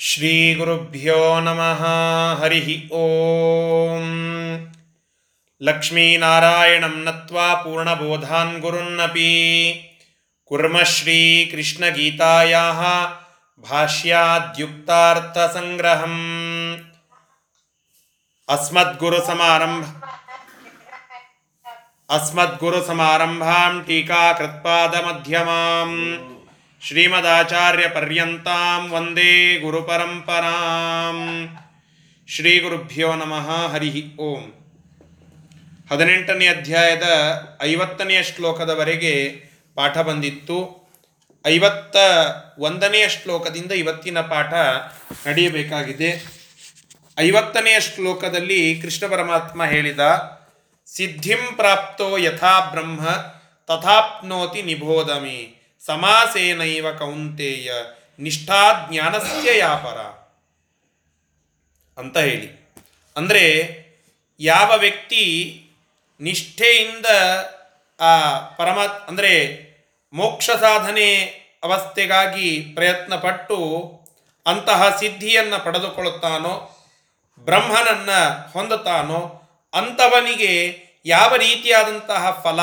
श्रीगुरुभ्यो नमः। हरिः ॐ लक्ष्मीनारायणं नत्वा पूर्णबोधान् गुरुन्नपि। कुर्मः श्रीकृष्णगीतायाः भाष्याद्युक्तार्थसङ्ग्रहम्। अस्मद्गुरुसमारम्भ अस्मद्गुरुसमारम्भां टीकाकृत्पादमध्यमाम्। ಶ್ರೀಮದಾಚಾರ್ಯಪರ್ಯಂತಾಂ ವಂದೇ ಗುರುಪರಂಪರಾಂ ಶ್ರೀ ಗುರುಭ್ಯೋ ನಮಃ ಹರಿ ಓಂ ಹದಿನೆಂಟನೇ ಅಧ್ಯಾಯದ ಐವತ್ತನೆಯ ಶ್ಲೋಕದವರೆಗೆ ಪಾಠ ಬಂದಿತ್ತು. ಐವತ್ತ ಒಂದನೆಯ ಶ್ಲೋಕದಿಂದ ಇವತ್ತಿನ ಪಾಠ ನಡೆಯಬೇಕಾಗಿದೆ. ಐವತ್ತನೆಯ ಶ್ಲೋಕದಲ್ಲಿ ಕೃಷ್ಣ ಪರಮಾತ್ಮ ಹೇಳಿದ, ಸಿದ್ಧಿಂ ಪ್ರಾಪ್ತೋ ಯಥಾ ಬ್ರಹ್ಮ, ತಥಾಪ್ನೋತಿ ನಿಬೋಧಮಿ. ಸಮಾಸೇನೈವ ಕೌಂತೆಯ ನಿಷ್ಠಾ ಜ್ಞಾನಸ್ಯ ಯಾಪರ? ಅಂತ ಹೇಳಿ. ಅಂದರೆ ಯಾವ ವ್ಯಕ್ತಿ ನಿಷ್ಠೆಯಿಂದ ಆ ಪರಮಾತ್ ಅಂದರೆ ಮೋಕ್ಷ ಸಾಧನೆ ಅವಸ್ಥೆಗಾಗಿ ಪ್ರಯತ್ನಪಟ್ಟು ಅಂತಹ ಸಿದ್ಧಿಯನ್ನು ಪಡೆದುಕೊಳ್ಳುತ್ತಾನೋ, ಬ್ರಹ್ಮನನ್ನು ಹೊಂದುತ್ತಾನೋ, ಅಂಥವನಿಗೆ ಯಾವ ರೀತಿಯಾದಂತಹ ಫಲ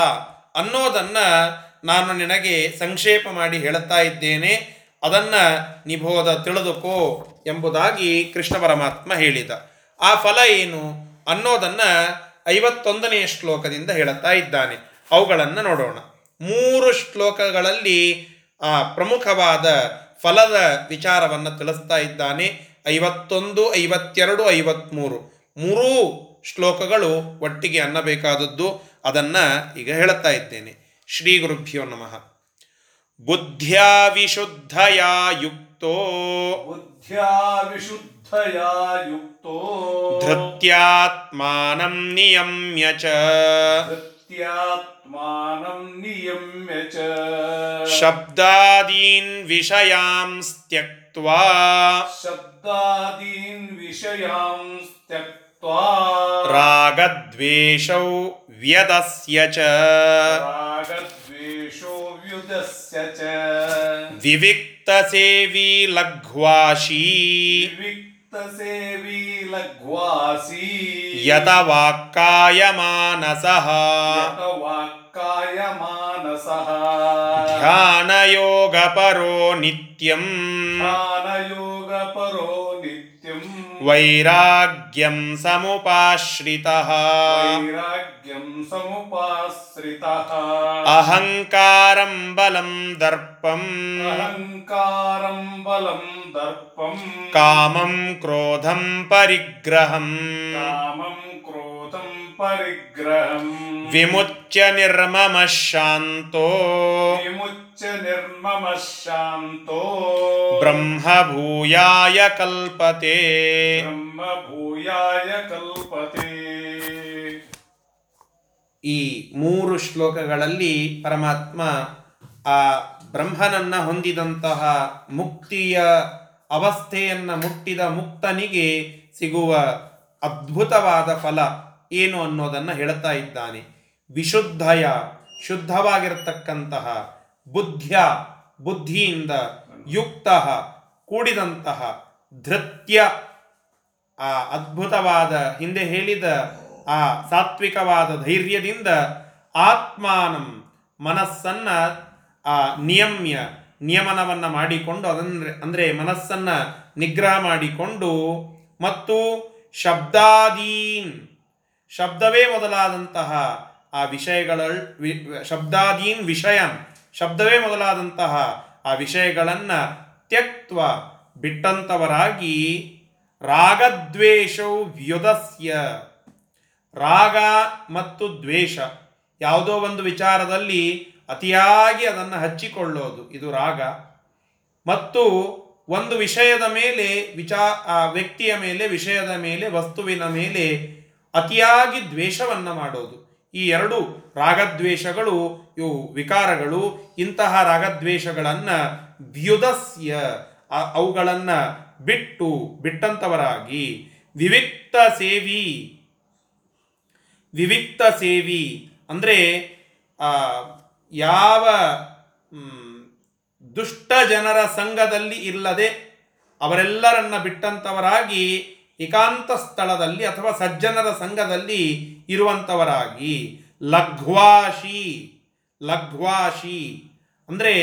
ಅನ್ನೋದನ್ನು ನಾನು ನಿನಗೆ ಸಂಕ್ಷೇಪ ಮಾಡಿ ಹೇಳುತ್ತಾ ಇದ್ದೇನೆ. ಅದನ್ನು ನಿಭೋದ ತಿಳಿದುಕೋ ಎಂಬುದಾಗಿ ಕೃಷ್ಣ ಪರಮಾತ್ಮ ಹೇಳಿದ. ಆ ಫಲ ಏನು ಅನ್ನೋದನ್ನು ಐವತ್ತೊಂದನೆಯ ಶ್ಲೋಕದಿಂದ ಹೇಳುತ್ತಾ ಇದ್ದಾನೆ. ಅವುಗಳನ್ನು ನೋಡೋಣ. ಮೂರು ಶ್ಲೋಕಗಳಲ್ಲಿ ಆ ಪ್ರಮುಖವಾದ ಫಲದ ವಿಚಾರವನ್ನು ತಿಳಿಸ್ತಾ ಇದ್ದಾನೆ. ಐವತ್ತೊಂದು, ಐವತ್ತೆರಡು ಐವತ್ತ್ಮೂರು ಮೂರೂ ಶ್ಲೋಕಗಳು ಒಟ್ಟಿಗೆ ಅನ್ನಬೇಕಾದದ್ದು. ಅದನ್ನು ಈಗ ಹೇಳುತ್ತಾ ಇದ್ದೇನೆ. श्रीगुरुभ्यो नम। बुद्ध्या विशुद्धया युक्तो। बुद्ध्या विशुद्धया युक्तो। धृत्यात्मानं नियम्य धृत्यात्मानं नियम्य च। शब्दादीन् विषयांस्त्यक्त्वा शब्दादीन् विषयांस्त्यक्त्वा रागद्वेषौ ವ್ಯದಸ್ಯ ಚ ವಿವಿಕ್ತ ಸೇವಿ ಲಘ್ವಾಶಿ ಸೇವಿ ಲಘ್ವಾಸಿ ಯತ ವಾಕ್ಕಾಯ ಮಾನಸಃ ವಾಕ್ಕಾಯ ಮಾನಸಃ ಧ್ಯಾನಯೋಗ ಪರೋ ನಿತ್ಯಂ ಧ್ಯಾನಯೋಗ ಪರೋ वैराग्यं समुपाश्रितः। वैराग्यं समुपाश्रितः। अहङ्कारं बलं दर्पम् अहङ्कारं बलं दर्पम् कामं क्रोधं परिग्रहम्। कामं क्रोध परिग्रहम् ವಿಮುಚ್ಯ ನಿರ್ಮಮ ಶಾಂತೋ विमुच्य निर्ममः शान्तो ಬ್ರಹ್ಮಭೂಯಾಯ ಕಲ್ಪತೆ ब्रह्मभूयाय कल्पते ಈ ಮೂರು ಶ್ಲೋಕಗಳಲ್ಲಿ ಪರಮಾತ್ಮ ಆ ಬ್ರಹ್ಮನನ್ನ ಹೊಂದಿದಂತಹ ಮುಕ್ತಿಯ ಅವಸ್ಥೆಯನ್ನು ಮುಟ್ಟಿದ ಮುಕ್ತನಿಗೆ ಸಿಗುವ ಅದ್ಭುತವಾದ ಫಲ ಏನು ಅನ್ನೋದನ್ನು ಹೇಳುತ್ತಾ ಇದ್ದಾನೆ. ವಿಶುದ್ಧಯ, ಶುದ್ಧವಾಗಿರತಕ್ಕಂತಹ ಬುದ್ಧ್ಯ, ಬುದ್ಧಿಯಿಂದ ಯುಕ್ತ ಕೂಡಿದಂತಹ ಧೃತ್ಯ. ಆ ಅದ್ಭುತವಾದ ಹಿಂದೆ ಹೇಳಿದ ಆ ಸಾತ್ವಿಕವಾದ ಧೈರ್ಯದಿಂದ ಆತ್ಮಾನಂ ಮನಸ್ಸನ್ನ ಆ ನಿಯಮ್ಯ ನಿಯಮನವನ್ನು ಮಾಡಿಕೊಂಡು ಅದನ್ನ ಅಂದರೆ ಮನಸ್ಸನ್ನು ನಿಗ್ರಹ ಮಾಡಿಕೊಂಡು ಮತ್ತು ಶಬ್ದಾದೀನ್ ಶಬ್ದವೇ ಮೊದಲಾದಂತಹ ಆ ವಿಷಯಗಳ ಶಬ್ದಾದೀನ್ ವಿಷಯನ್ ಶಬ್ದವೇ ಮೊದಲಾದಂತಹ ಆ ವಿಷಯಗಳನ್ನು ತ್ಯಕ್ತ್ವ ಬಿಟ್ಟಂತವರಾಗಿ ರಾಗದ್ವೇಷವು ವ್ಯುದಸ್ಯ. ರಾಗ ಮತ್ತು ದ್ವೇಷ ಯಾವುದೋ ಒಂದು ವಿಚಾರದಲ್ಲಿ ಅತಿಯಾಗಿ ಅದನ್ನು ಹಚ್ಚಿಕೊಳ್ಳೋದು, ಇದು ರಾಗ. ಮತ್ತು ಒಂದು ವಿಷಯದ ಮೇಲೆ ವಿಚಾ, ಆ ವ್ಯಕ್ತಿಯ ಮೇಲೆ, ವಿಷಯದ ಮೇಲೆ, ವಸ್ತುವಿನ ಮೇಲೆ ಅತಿಯಾಗಿ ದ್ವೇಷವನ್ನು ಮಾಡೋದು. ಈ ಎರಡು ರಾಗದ್ವೇಷಗಳು, ಇವು ವಿಕಾರಗಳು, ಇಂತಹ ರಾಗದ್ವೇಷಗಳನ್ನು ದ್ಯುದಸ್ಯ ಅವುಗಳನ್ನು ಬಿಟ್ಟು, ಬಿಟ್ಟಂತವರಾಗಿ ವಿವಿಕ್ತ ಸೇವಿ ವಿವಿಕ್ತ ಸೇವಿ ಅಂದರೆ ಯಾವ ದುಷ್ಟ ಜನರ ಸಂಘದಲ್ಲಿ ಇಲ್ಲದೆ ಅವರೆಲ್ಲರನ್ನ ಬಿಟ್ಟಂತವರಾಗಿ ಏಕಾಂತ ಸ್ಥಳದಲ್ಲಿ ಅಥವಾ ಸಜ್ಜನರ ಸಂಘದಲ್ಲಿ ಇರುವಂಥವರಾಗಿ. ಲಘ್ವಾಶಿ ಲಘ್ವಾಶಿ ಅಂದರೆ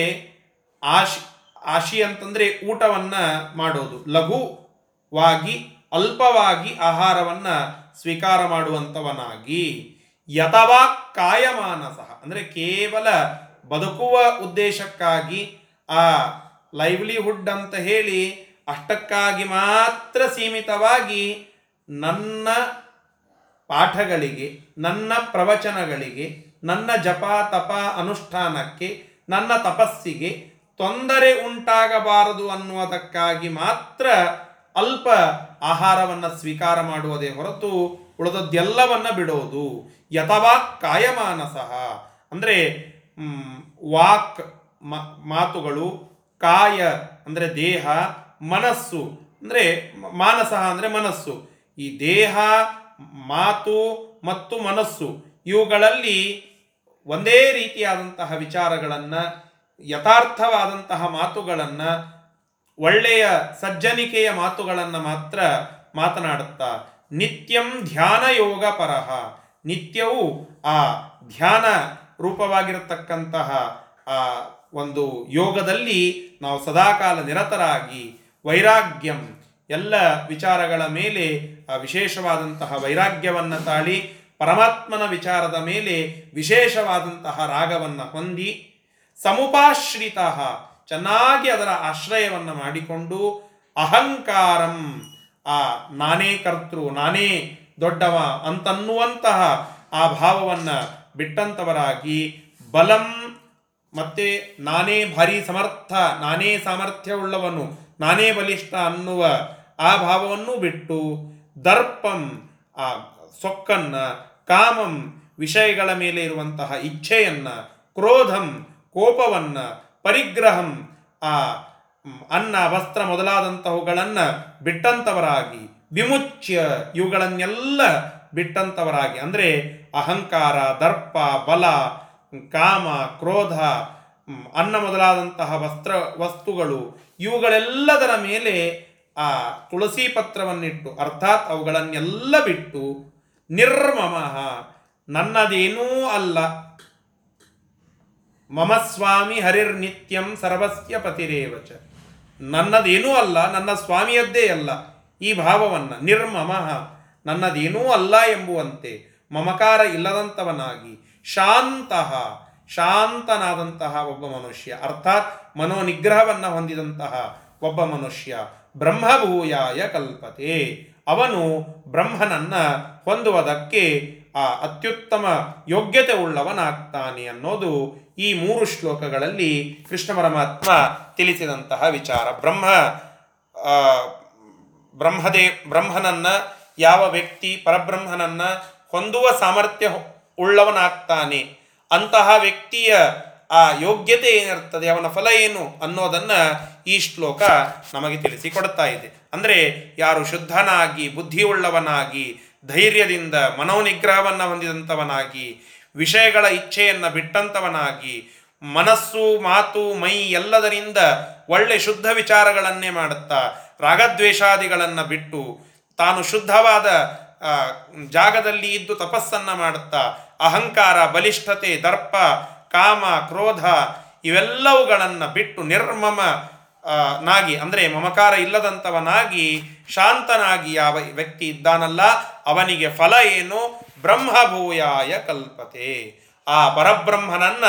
ಆಶಿ ಆಶಿ ಅಂತಂದರೆ ಊಟವನ್ನು ಮಾಡೋದು. ಲಘುವಾಗಿ, ಅಲ್ಪವಾಗಿ ಆಹಾರವನ್ನು ಸ್ವೀಕಾರ ಮಾಡುವಂಥವನಾಗಿ. ಯಥವಾ ಕಾಯಮಾನಸ ಅಂದರೆ ಕೇವಲ ಬದುಕುವ ಉದ್ದೇಶಕ್ಕಾಗಿ ಆ ಲೈವ್ಲಿಹುಡ್ ಅಂತ ಹೇಳಿ ಅಷ್ಟಕ್ಕಾಗಿ ಮಾತ್ರ ಸೀಮಿತವಾಗಿ ನನ್ನ ಪಾಠಗಳಿಗೆ, ನನ್ನ ಪ್ರವಚನಗಳಿಗೆ, ನನ್ನ ಜಪ, ತಪ ಅನುಷ್ಠಾನಕ್ಕೆ, ನನ್ನ ತಪಸ್ಸಿಗೆ ತೊಂದರೆ ಉಂಟಾಗಬಾರದು ಅನ್ನುವುದಕ್ಕಾಗಿ ಮಾತ್ರ ಅಲ್ಪ ಆಹಾರವನ್ನು ಸ್ವೀಕಾರ ಮಾಡುವುದೇ ಹೊರತು ಉಳಿದದ್ದೆಲ್ಲವನ್ನ ಬಿಡೋದು ಯಥವಾ ಕಾಯಮಾನಸಃ. ಅಂದರೆ ವಾಕ್ ಮಾತುಗಳು, ಕಾಯ, ಅಂದರೆ ದೇಹ ಮನಸ್ಸು, ಅಂದರೆ ಮಾನಸ ಅಂದರೆ ಮನಸ್ಸು. ಈ ದೇಹ, ಮಾತು ಮತ್ತು ಮನಸ್ಸು, ಇವುಗಳಲ್ಲಿ ಒಂದೇ ರೀತಿಯಾದಂತಹ ವಿಚಾರಗಳನ್ನು, ಯಥಾರ್ಥವಾದಂತಹ ಮಾತುಗಳನ್ನು, ಒಳ್ಳೆಯ ಸಜ್ಜನಿಕೆಯ ಮಾತುಗಳನ್ನು ಮಾತ್ರ ಮಾತನಾಡುತ್ತಾ, ನಿತ್ಯಂ ಧ್ಯಾನ ಯೋಗ ಪರಹ. ನಿತ್ಯವು ಆ ಧ್ಯಾನ ರೂಪವಾಗಿರತಕ್ಕಂತಹ ಆ ಒಂದು ಯೋಗದಲ್ಲಿ ನಾವು ಸದಾಕಾಲ ನಿರತರಾಗಿ ವೈರಾಗ್ಯಂ. ಎಲ್ಲ ವಿಚಾರಗಳ ಮೇಲೆ, ಆ ವಿಶೇಷವಾದಂತಹ ವೈರಾಗ್ಯವನ್ನು ತಾಳಿ, ಪರಮಾತ್ಮನ ವಿಚಾರದ ಮೇಲೆ ವಿಶೇಷವಾದಂತಹ ರಾಗವನ್ನು ಹೊಂದಿ, ಸಮುಪಾಶ್ರಿತ ಚೆನ್ನಾಗಿ ಅದರ ಆಶ್ರಯವನ್ನು ಮಾಡಿಕೊಂಡು, ಅಹಂಕಾರಂ, ಆ ನಾನೇ ಕರ್ತೃ, ನಾನೇ ದೊಡ್ಡವ ಅಂತನ್ನುವಂತಹ ಆ ಭಾವವನ್ನು ಬಿಟ್ಟಂತವರಾಗಿ, ಬಲಂ ಮತ್ತೆ ನಾನೇ ಭಾರಿ ಸಮರ್ಥ, ನಾನೇ ಸಾಮರ್ಥ್ಯವುಳ್ಳವನು ನಾನೇ ಬಲಿಷ್ಠ ಅನ್ನುವ ಆ ಭಾವವನ್ನು ಬಿಟ್ಟು ದರ್ಪಂ, ಆ ಸೊಕ್ಕನ್ನ, ಕಾಮಂ, ವಿಷಯಗಳ ಮೇಲೆ ಇರುವಂತಹ ಇಚ್ಛೆಯನ್ನ, ಕ್ರೋಧಂ, ಕೋಪವನ್ನ, ಪರಿಗ್ರಹಂ, ಆ ಅನ್ನ, ವಸ್ತ್ರ ಮೊದಲಾದಂತಹವುಗಳನ್ನು ಬಿಟ್ಟಂತವರಾಗಿ, ವಿಮುಚ್ಯ ಇವುಗಳನ್ನೆಲ್ಲ ಬಿಟ್ಟಂತವರಾಗಿ, ಅಂದರೆ ಅಹಂಕಾರ, ದರ್ಪ, ಬಲ, ಕಾಮ, ಕ್ರೋಧ ಅನ್ನ ಮೊದಲಾದಂತಹ ವಸ್ತ್ರ ವಸ್ತುಗಳು ಇವುಗಳೆಲ್ಲದರ ಮೇಲೆ ಆ ತುಳಸಿ ಪತ್ರವನ್ನಿಟ್ಟು, ಅರ್ಥಾತ್ ಅವುಗಳನ್ನೆಲ್ಲ ಬಿಟ್ಟು ನಿರ್ಮಮಃ, ನನ್ನದೇನೂ ಅಲ್ಲ. ಮಮ ಸ್ವಾಮಿ ಹರಿರ್ನಿತ್ಯಂ ಸರ್ವಸ್ಯ ಪತಿರೇವಚ. ನನ್ನದೇನೂ ಅಲ್ಲ, ನನ್ನ ಸ್ವಾಮಿಯದ್ದೇ ಅಲ್ಲ ಈ ಭಾವವನ್ನು. ನಿರ್ಮಮಃ, ನನ್ನದೇನೂ ಅಲ್ಲ ಎಂಬುವಂತೆ ಮಮಕಾರ ಇಲ್ಲದಂಥವನಾಗಿ ಶಾಂತಃ ಶಾಂತನಾದಂತಹ ಒಬ್ಬ ಮನುಷ್ಯ, ಅರ್ಥಾತ್ ಮನೋನಿಗ್ರಹವನ್ನು ಹೊಂದಿದಂತಹ ಒಬ್ಬ ಮನುಷ್ಯ ಬ್ರಹ್ಮಭೂಯಾಯ ಕಲ್ಪತೆ. ಅವನು ಬ್ರಹ್ಮನನ್ನ ಹೊಂದುವುದಕ್ಕೆ ಆ ಅತ್ಯುತ್ತಮ ಯೋಗ್ಯತೆ ಉಳ್ಳವನಾಗ್ತಾನೆ ಅನ್ನೋದು ಈ ಮೂರು ಶ್ಲೋಕಗಳಲ್ಲಿ ಕೃಷ್ಣ ಪರಮಾತ್ಮ ತಿಳಿಸಿದಂತಹ ವಿಚಾರ. ಬ್ರಹ್ಮ ಬ್ರಹ್ಮದೇ, ಬ್ರಹ್ಮನನ್ನ, ಯಾವ ವ್ಯಕ್ತಿ ಪರಬ್ರಹ್ಮನನ್ನ ಹೊಂದುವ ಸಾಮರ್ಥ್ಯ ಉಳ್ಳವನಾಗ್ತಾನೆ ಅಂತಹ ವ್ಯಕ್ತಿಯ ಆ ಯೋಗ್ಯತೆ ಏನಿರ್ತದೆ ಅವನ ಫಲ ಏನು ಅನ್ನೋದನ್ನ ಈ ಶ್ಲೋಕ ನಮಗೆ ತಿಳಿಸಿಕೊಡ್ತಾ ಇದೆ. ಅಂದರೆ ಯಾರು ಶುದ್ಧನಾಗಿ, ಬುದ್ಧಿಯುಳ್ಳವನಾಗಿ, ಧೈರ್ಯದಿಂದ ಮನೋನಿಗ್ರಹವನ್ನು ಹೊಂದಿದಂಥವನಾಗಿ, ವಿಷಯಗಳ ಇಚ್ಛೆಯನ್ನು ಬಿಟ್ಟಂಥವನಾಗಿ, ಮನಸ್ಸು, ಮಾತು, ಮೈ ಎಲ್ಲದರಿಂದ ಒಳ್ಳೆ ಶುದ್ಧ ವಿಚಾರಗಳನ್ನೇ ಮಾಡುತ್ತಾ, ರಾಗದ್ವೇಷಾದಿಗಳನ್ನು ಬಿಟ್ಟು ತಾನು ಶುದ್ಧವಾದ ಜಾಗದಲ್ಲಿ ಇದ್ದು ತಪಸ್ಸನ್ನ ಮಾಡುತ್ತಾ, ಅಹಂಕಾರ, ಬಲಿಷ್ಠತೆ, ದರ್ಪ, ಕಾಮ, ಕ್ರೋಧ ಇವೆಲ್ಲವುಗಳನ್ನು ಬಿಟ್ಟು ನಿರ್ಮಮ ನಾಗಿ, ಅಂದರೆ ಮಮಕಾರ ಇಲ್ಲದಂಥವನಾಗಿ, ಶಾಂತನಾಗಿ ಯಾವ ವ್ಯಕ್ತಿ ಇದ್ದಾನಲ್ಲ, ಅವನಿಗೆ ಫಲ ಏನು? ಬ್ರಹ್ಮಭೂಯಾಯ ಕಲ್ಪತೆ. ಆ ಪರಬ್ರಹ್ಮನನ್ನ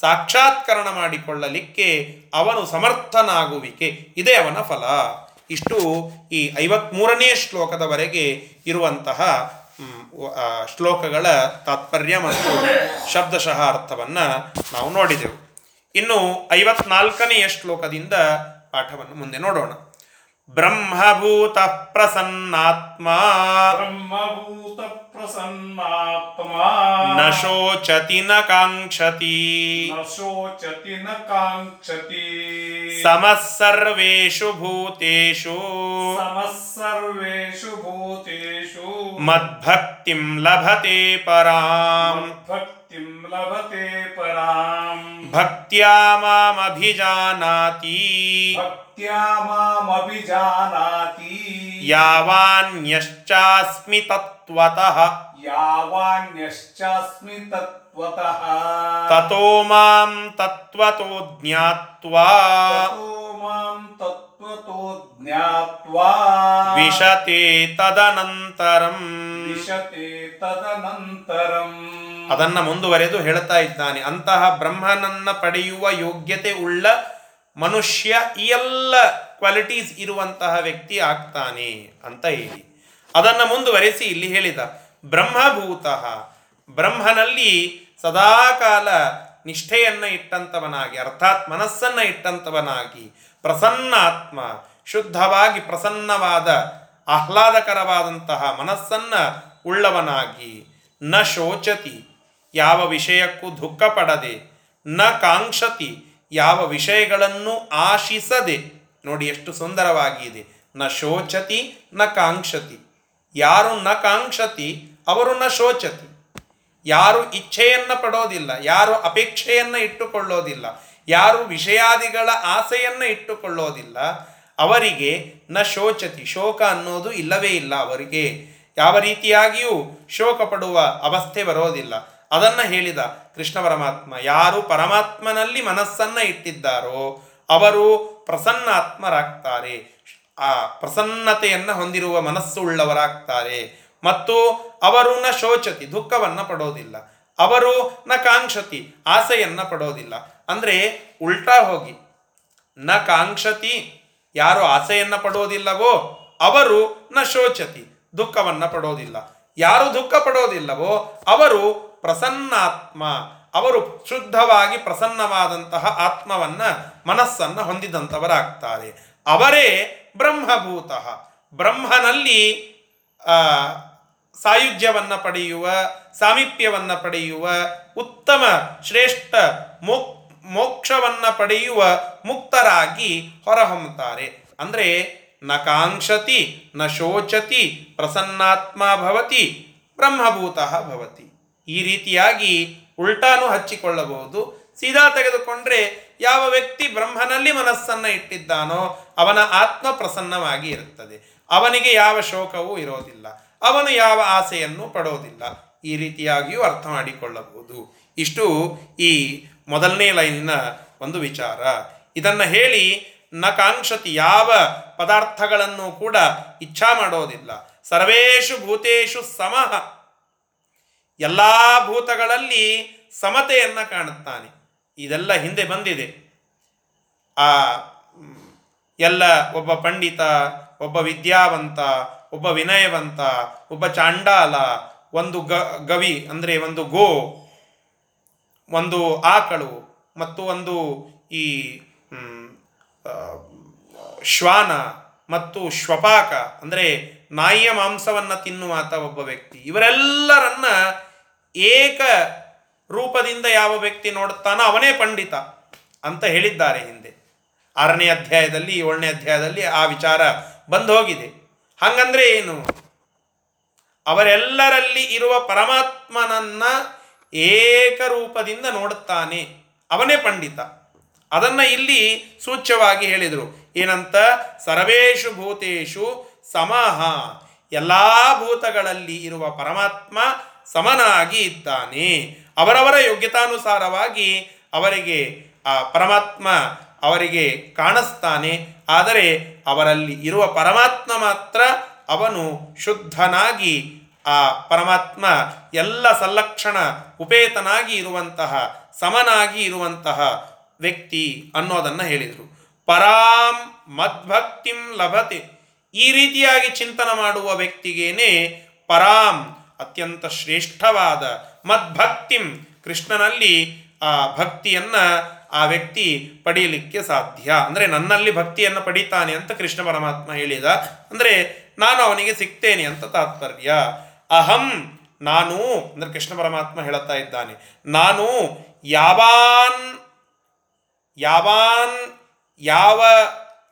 ಸಾಕ್ಷಾತ್ಕರಣ ಮಾಡಿಕೊಳ್ಳಲಿಕ್ಕೆ ಅವನು ಸಮರ್ಥನಾಗುವಿಕೆ. ಇದೇ ಅವನ ಫಲ. ಇಷ್ಟು ಈ ಐವತ್ಮೂರನೇ ಶ್ಲೋಕದವರೆಗೆ ಇರುವಂತಹ ಶ್ಲೋಕಗಳ ತಾತ್ಪರ್ಯ ಮತ್ತು ಶಬ್ದಶಃ ಅರ್ಥವನ್ನು ನಾವು ನೋಡಿದೆವು. ಇನ್ನು ಐವತ್ನಾಲ್ಕನೆಯ ಶ್ಲೋಕದಿಂದ ಪಾಠವನ್ನು ಮುಂದೆ ನೋಡೋಣ. ಬ್ರಹ್ಮಭೂತ ಪ್ರಸನ್ನಾತ್ಮ ಬ್ರಹ್ಮಭೂತ ಪ್ರಸನ್ನಾತ್ಮ ನ ಶೋಚತಿ ನ ಕಾಂಕ್ಷತಿ ನ ಶೋಚತಿ ನ ಕಾಂಕ್ಷತಿ ಸಮಃ ಸರ್ವೇಷು ಭೂತೇಷು ಸಮಃ ಸರ್ವೇಷು ಭೂತೇಷು ಮದ್ಭಕ್ತಿಂ ಲಭತೆ ಪರಾಂ ಭಕ್ತಿಂ ಲಭತೆ ಪರಾಂ ಭಕ್ತ್ಯಾ ಮಾಮಭಿಜಾನಾತಿ ಭಕ್ತ್ಯಾ ಮಾಮಭಿಜಾನಾತಿ ಯಾವಾನ್ಯಶ್ಚಾಸ್ಮಿ ತತ್ವತಃ ಯಾವಾನ್ಯಶ್ಚಾಸ್ಮಿ ತತ್ವತಃ ತತೋ ಮಾಂ ತತ್ವತೋ ಜ್ಞಾತ್ವಾ ತತೋ ಮಾಂ ತತ್ವತೋ ಜ್ಞಾತ್ವಾ ವಿಶತೆ ತದನಂತರಂ ವಿಶತೆ ತದನಂತರಂ ಅದನ್ನ ಮುಂದುವರೆದು ಹೇಳ್ತಾ ಇದ್ದಾನೆ. ಅಂತಹ ಬ್ರಹ್ಮನನ್ನ ಪಡೆಯುವ ಯೋಗ್ಯತೆ ಉಳ್ಳ ಮನುಷ್ಯ ಈ ಎಲ್ಲ ಕ್ವಾಲಿಟೀಸ್ ಇರುವಂತಹ ವ್ಯಕ್ತಿ ಆಗ್ತಾನೆ ಅಂತ ಹೇಳಿ. ಅದನ್ನ ಮುಂದುವರೆಸಿ ಇಲ್ಲಿ ಹೇಳಿದ, ಬ್ರಹ್ಮಭೂತ ಬ್ರಹ್ಮನಲ್ಲಿ ಸದಾಕಾಲ ನಿಷ್ಠೆಯನ್ನ ಇಟ್ಟಂತವನಾಗಿ, ಅರ್ಥಾತ್ ಮನಸ್ಸನ್ನ ಇಟ್ಟಂತವನಾಗಿ, ಪ್ರಸನ್ನಾತ್ಮ, ಶುದ್ಧವಾಗಿ ಪ್ರಸನ್ನವಾದ, ಆಹ್ಲಾದಕರವಾದಂತಹ ಮನಸ್ಸನ್ನ ಉಳ್ಳವನಾಗಿ, ನ ಶೋಚತಿ ಯಾವ ವಿಷಯಕ್ಕೂ ದುಃಖ ಪಡದೆ ನ ಕಾಂಕ್ಷತಿ ಯಾವ ವಿಷಯಗಳನ್ನು ಆಶಿಸದೆ. ನೋಡಿ ಎಷ್ಟು ಸುಂದರವಾಗಿದೆ. ನ ಶೋಚತಿ, ನ ಕಾಂಕ್ಷತಿ. ಯಾರು ನ ಕಾಂಕ್ಷತಿ, ಅವರು ನ ಶೋಚತಿ. ಯಾರು ಇಚ್ಛೆಯನ್ನು ಪಡೋದಿಲ್ಲ, ಯಾರು ಅಪೇಕ್ಷೆಯನ್ನು ಇಟ್ಟುಕೊಳ್ಳೋದಿಲ್ಲ, ಯಾರು ವಿಷಯಾದಿಗಳ ಆಸೆಯನ್ನು ಇಟ್ಟುಕೊಳ್ಳೋದಿಲ್ಲ, ಅವರಿಗೆ ನ ಶೋಚತಿ, ಶೋಕ ಅನ್ನೋದು ಇಲ್ಲವೇ ಇಲ್ಲ ಅವರಿಗೆ. ಯಾವ ರೀತಿಯಾಗಿಯೂ ಶೋಕ ಪಡುವ ಅವಸ್ಥೆ ಬರೋದಿಲ್ಲ. ಅದನ್ನ ಹೇಳಿದ ಕೃಷ್ಣ ಪರಮಾತ್ಮ, ಯಾರು ಪರಮಾತ್ಮನಲ್ಲಿ ಮನಸ್ಸನ್ನ ಇಟ್ಟಿದ್ದಾರೋ ಅವರು ಪ್ರಸನ್ನಾತ್ಮರಾಗ್ತಾರೆ. ಆ ಪ್ರಸನ್ನತೆಯನ್ನ ಹೊಂದಿರುವ ಮನಸ್ಸು ಉಳ್ಳವರಾಗ್ತಾರೆ ಮತ್ತು ಅವರು ನ ಶೋಚತಿ, ದುಃಖವನ್ನ ಪಡೋದಿಲ್ಲ. ಅವರು ನ ಕಾಂಕ್ಷತಿ, ಆಸೆಯನ್ನ ಪಡೋದಿಲ್ಲ. ಅಂದ್ರೆ ಉಲ್ಟಾ ಹೋಗಿ, ನ ಕಾಂಕ್ಷತಿ ಯಾರು ಆಸೆಯನ್ನ ಪಡೋದಿಲ್ಲವೋ ಅವರು ನ ಶೋಚತಿ, ದುಃಖವನ್ನ ಪಡೋದಿಲ್ಲ. ಯಾರು ದುಃಖ ಪಡೋದಿಲ್ಲವೋ ಅವರು ಪ್ರಸನ್ನಾತ್ಮ. ಅವರು ಶುದ್ಧವಾಗಿ ಪ್ರಸನ್ನವಾದಂತಹ ಆತ್ಮವನ್ನ ಮನಸ್ಸನ್ನು ಹೊಂದಿದಂಥವರಾಗ್ತಾರೆ. ಅವರೇ ಬ್ರಹ್ಮಭೂತ. ಬ್ರಹ್ಮನಲ್ಲಿ ಸಾಯುಜ್ಯವನ್ನು ಪಡೆಯುವ, ಸಾಮೀಪ್ಯವನ್ನು ಪಡೆಯುವ, ಉತ್ತಮ, ಶ್ರೇಷ್ಠ, ಮೋಕ್, ಮೋಕ್ಷವನ್ನು ಪಡೆಯುವ ಮುಕ್ತರಾಗಿ ಹೊರಹೊಮ್ಮುತ್ತಾರೆ. ಅಂದರೆ, ನ ಕಾಂಕ್ಷತಿ, ನ ಶೋಚತಿ, ಪ್ರಸನ್ನಾತ್ಮ ಭವತಿ, ಬ್ರಹ್ಮಭೂತ ಭವತಿ. ಈ ರೀತಿಯಾಗಿ ಉಲ್ಟಾನು ಹಚ್ಚಿಕೊಳ್ಳಬಹುದು. ಸೀದಾ ತೆಗೆದುಕೊಂಡ್ರೆ ಯಾವ ವ್ಯಕ್ತಿ ಬ್ರಹ್ಮನಲ್ಲಿ ಮನಸ್ಸನ್ನು ಇಟ್ಟಿದ್ದಾನೋ ಅವನ ಆತ್ಮ ಪ್ರಸನ್ನವಾಗಿ ಇರುತ್ತದೆ. ಅವನಿಗೆ ಯಾವ ಶೋಕವೂ ಇರೋದಿಲ್ಲ. ಅವನು ಯಾವ ಆಸೆಯನ್ನು ಪಡೋದಿಲ್ಲ. ಈ ರೀತಿಯಾಗಿಯೂ ಅರ್ಥ ಮಾಡಿಕೊಳ್ಳಬಹುದು. ಇಷ್ಟು ಈ ಮೊದಲನೇ ಲೈನಿನ ಒಂದು ವಿಚಾರ. ಇದನ್ನು ಹೇಳಿ ನ ಯಾವ ಪದಾರ್ಥಗಳನ್ನು ಕೂಡ ಇಚ್ಛಾ ಮಾಡೋದಿಲ್ಲ. ಸರ್ವೇಷು ಭೂತೇಶು ಸಮಃ ಎಲ್ಲ ಭೂತಗಳಲ್ಲಿ ಸಮತೆಯನ್ನು ಕಾಣುತ್ತಾನೆ. ಇದೆಲ್ಲ ಹಿಂದೆ ಬಂದಿದೆ. ಆ ಎಲ್ಲ ಒಬ್ಬ ಪಂಡಿತ, ಒಬ್ಬ ವಿದ್ಯಾವಂತ, ಒಬ್ಬ ವಿನಯವಂತ, ಒಬ್ಬ ಚಾಂಡಾಲ, ಒಂದು ಗ, ಗವಿ ಅಂದರೆ ಒಂದು ಗೋ, ಒಂದು ಆಕಳು ಮತ್ತು ಒಂದು ಈ ಶ್ವಾನ ಮತ್ತು ಶ್ವಪಾಕ, ಅಂದರೆ ನಾಯಿಯ ಮಾಂಸವನ್ನು ತಿನ್ನುವಾತ ಒಬ್ಬ ವ್ಯಕ್ತಿ. ಇವರೆಲ್ಲರನ್ನ ಏಕ ರೂಪದಿಂದ ಯಾವ ವ್ಯಕ್ತಿ ನೋಡುತ್ತಾನೋ ಅವನೇ ಪಂಡಿತ ಅಂತ ಹೇಳಿದ್ದಾರೆ ಹಿಂದೆ. ಆರನೇ ಅಧ್ಯಾಯದಲ್ಲಿ, ಏಳನೇ ಅಧ್ಯಾಯದಲ್ಲಿ ಆ ವಿಚಾರ ಬಂದು ಹೋಗಿದೆ. ಹಂಗಂದ್ರೆ ಏನು? ಅವರೆಲ್ಲರಲ್ಲಿ ಇರುವ ಪರಮಾತ್ಮನನ್ನ ಏಕರೂಪದಿಂದ ನೋಡುತ್ತಾನೆ. ಅವನೇ ಪಂಡಿತ. ಅದನ್ನ ಇಲ್ಲಿ ಸೂಚ್ಯವಾಗಿ ಹೇಳಿದರು. ಏನಂತ? ಸರ್ವೇಷು ಭೂತೇಶು ಸಮಹ. ಎಲ್ಲಾ ಭೂತಗಳಲ್ಲಿ ಇರುವ ಪರಮಾತ್ಮ ಸಮನಾಗಿ ಇದ್ದಾನೆ. ಅವರವರ ಯೋಗ್ಯತಾನುಸಾರವಾಗಿ ಅವರಿಗೆ, ಆ ಪರಮಾತ್ಮ ಅವರಿಗೆ ಕಾಣಿಸ್ತಾನೆ. ಆದರೆ ಅವರಲ್ಲಿ ಇರುವ ಪರಮಾತ್ಮ ಮಾತ್ರ ಅವನು ಶುದ್ಧನಾಗಿ, ಆ ಪರಮಾತ್ಮ ಎಲ್ಲ ಸಂಲಕ್ಷಣ ಉಪೇತನಾಗಿ ಇರುವಂತಹ, ಸಮನಾಗಿ ಇರುವಂತಹ ವ್ಯಕ್ತಿ ಅನ್ನೋದನ್ನು ಹೇಳಿದರು. ಪರಾಂ ಮದ್ಭಕ್ತಿಂ ಲಭತೆ. ಈ ರೀತಿಯಾಗಿ ಚಿಂತನ ಮಾಡುವ ವ್ಯಕ್ತಿಗೇನೆ ಪರಾಂ ಅತ್ಯಂತ ಶ್ರೇಷ್ಠವಾದ ಮದ್ಭಕ್ತಿಂ. ಕೃಷ್ಣನಲ್ಲಿ ಆ ಭಕ್ತಿಯನ್ನು ಆ ವ್ಯಕ್ತಿ ಪಡೆಯಲಿಕ್ಕೆ ಸಾಧ್ಯ. ಅಂದರೆ ನನ್ನಲ್ಲಿ ಭಕ್ತಿಯನ್ನು ಪಡಿತಾನೆ ಅಂತ ಕೃಷ್ಣ ಪರಮಾತ್ಮ ಹೇಳಿದ. ಅಂದರೆ ನಾನು ಅವನಿಗೆ ಸಿಗ್ತೇನೆ ಅಂತ ತಾತ್ಪರ್ಯ. ಅಹಂ ನಾನು, ಅಂದರೆ ಕೃಷ್ಣ ಪರಮಾತ್ಮ ಹೇಳುತ್ತಾ ಇದ್ದಾನೆ. ನಾನು ಯಾವಾನ್ ಯಾವಾನ್ ಯಾವ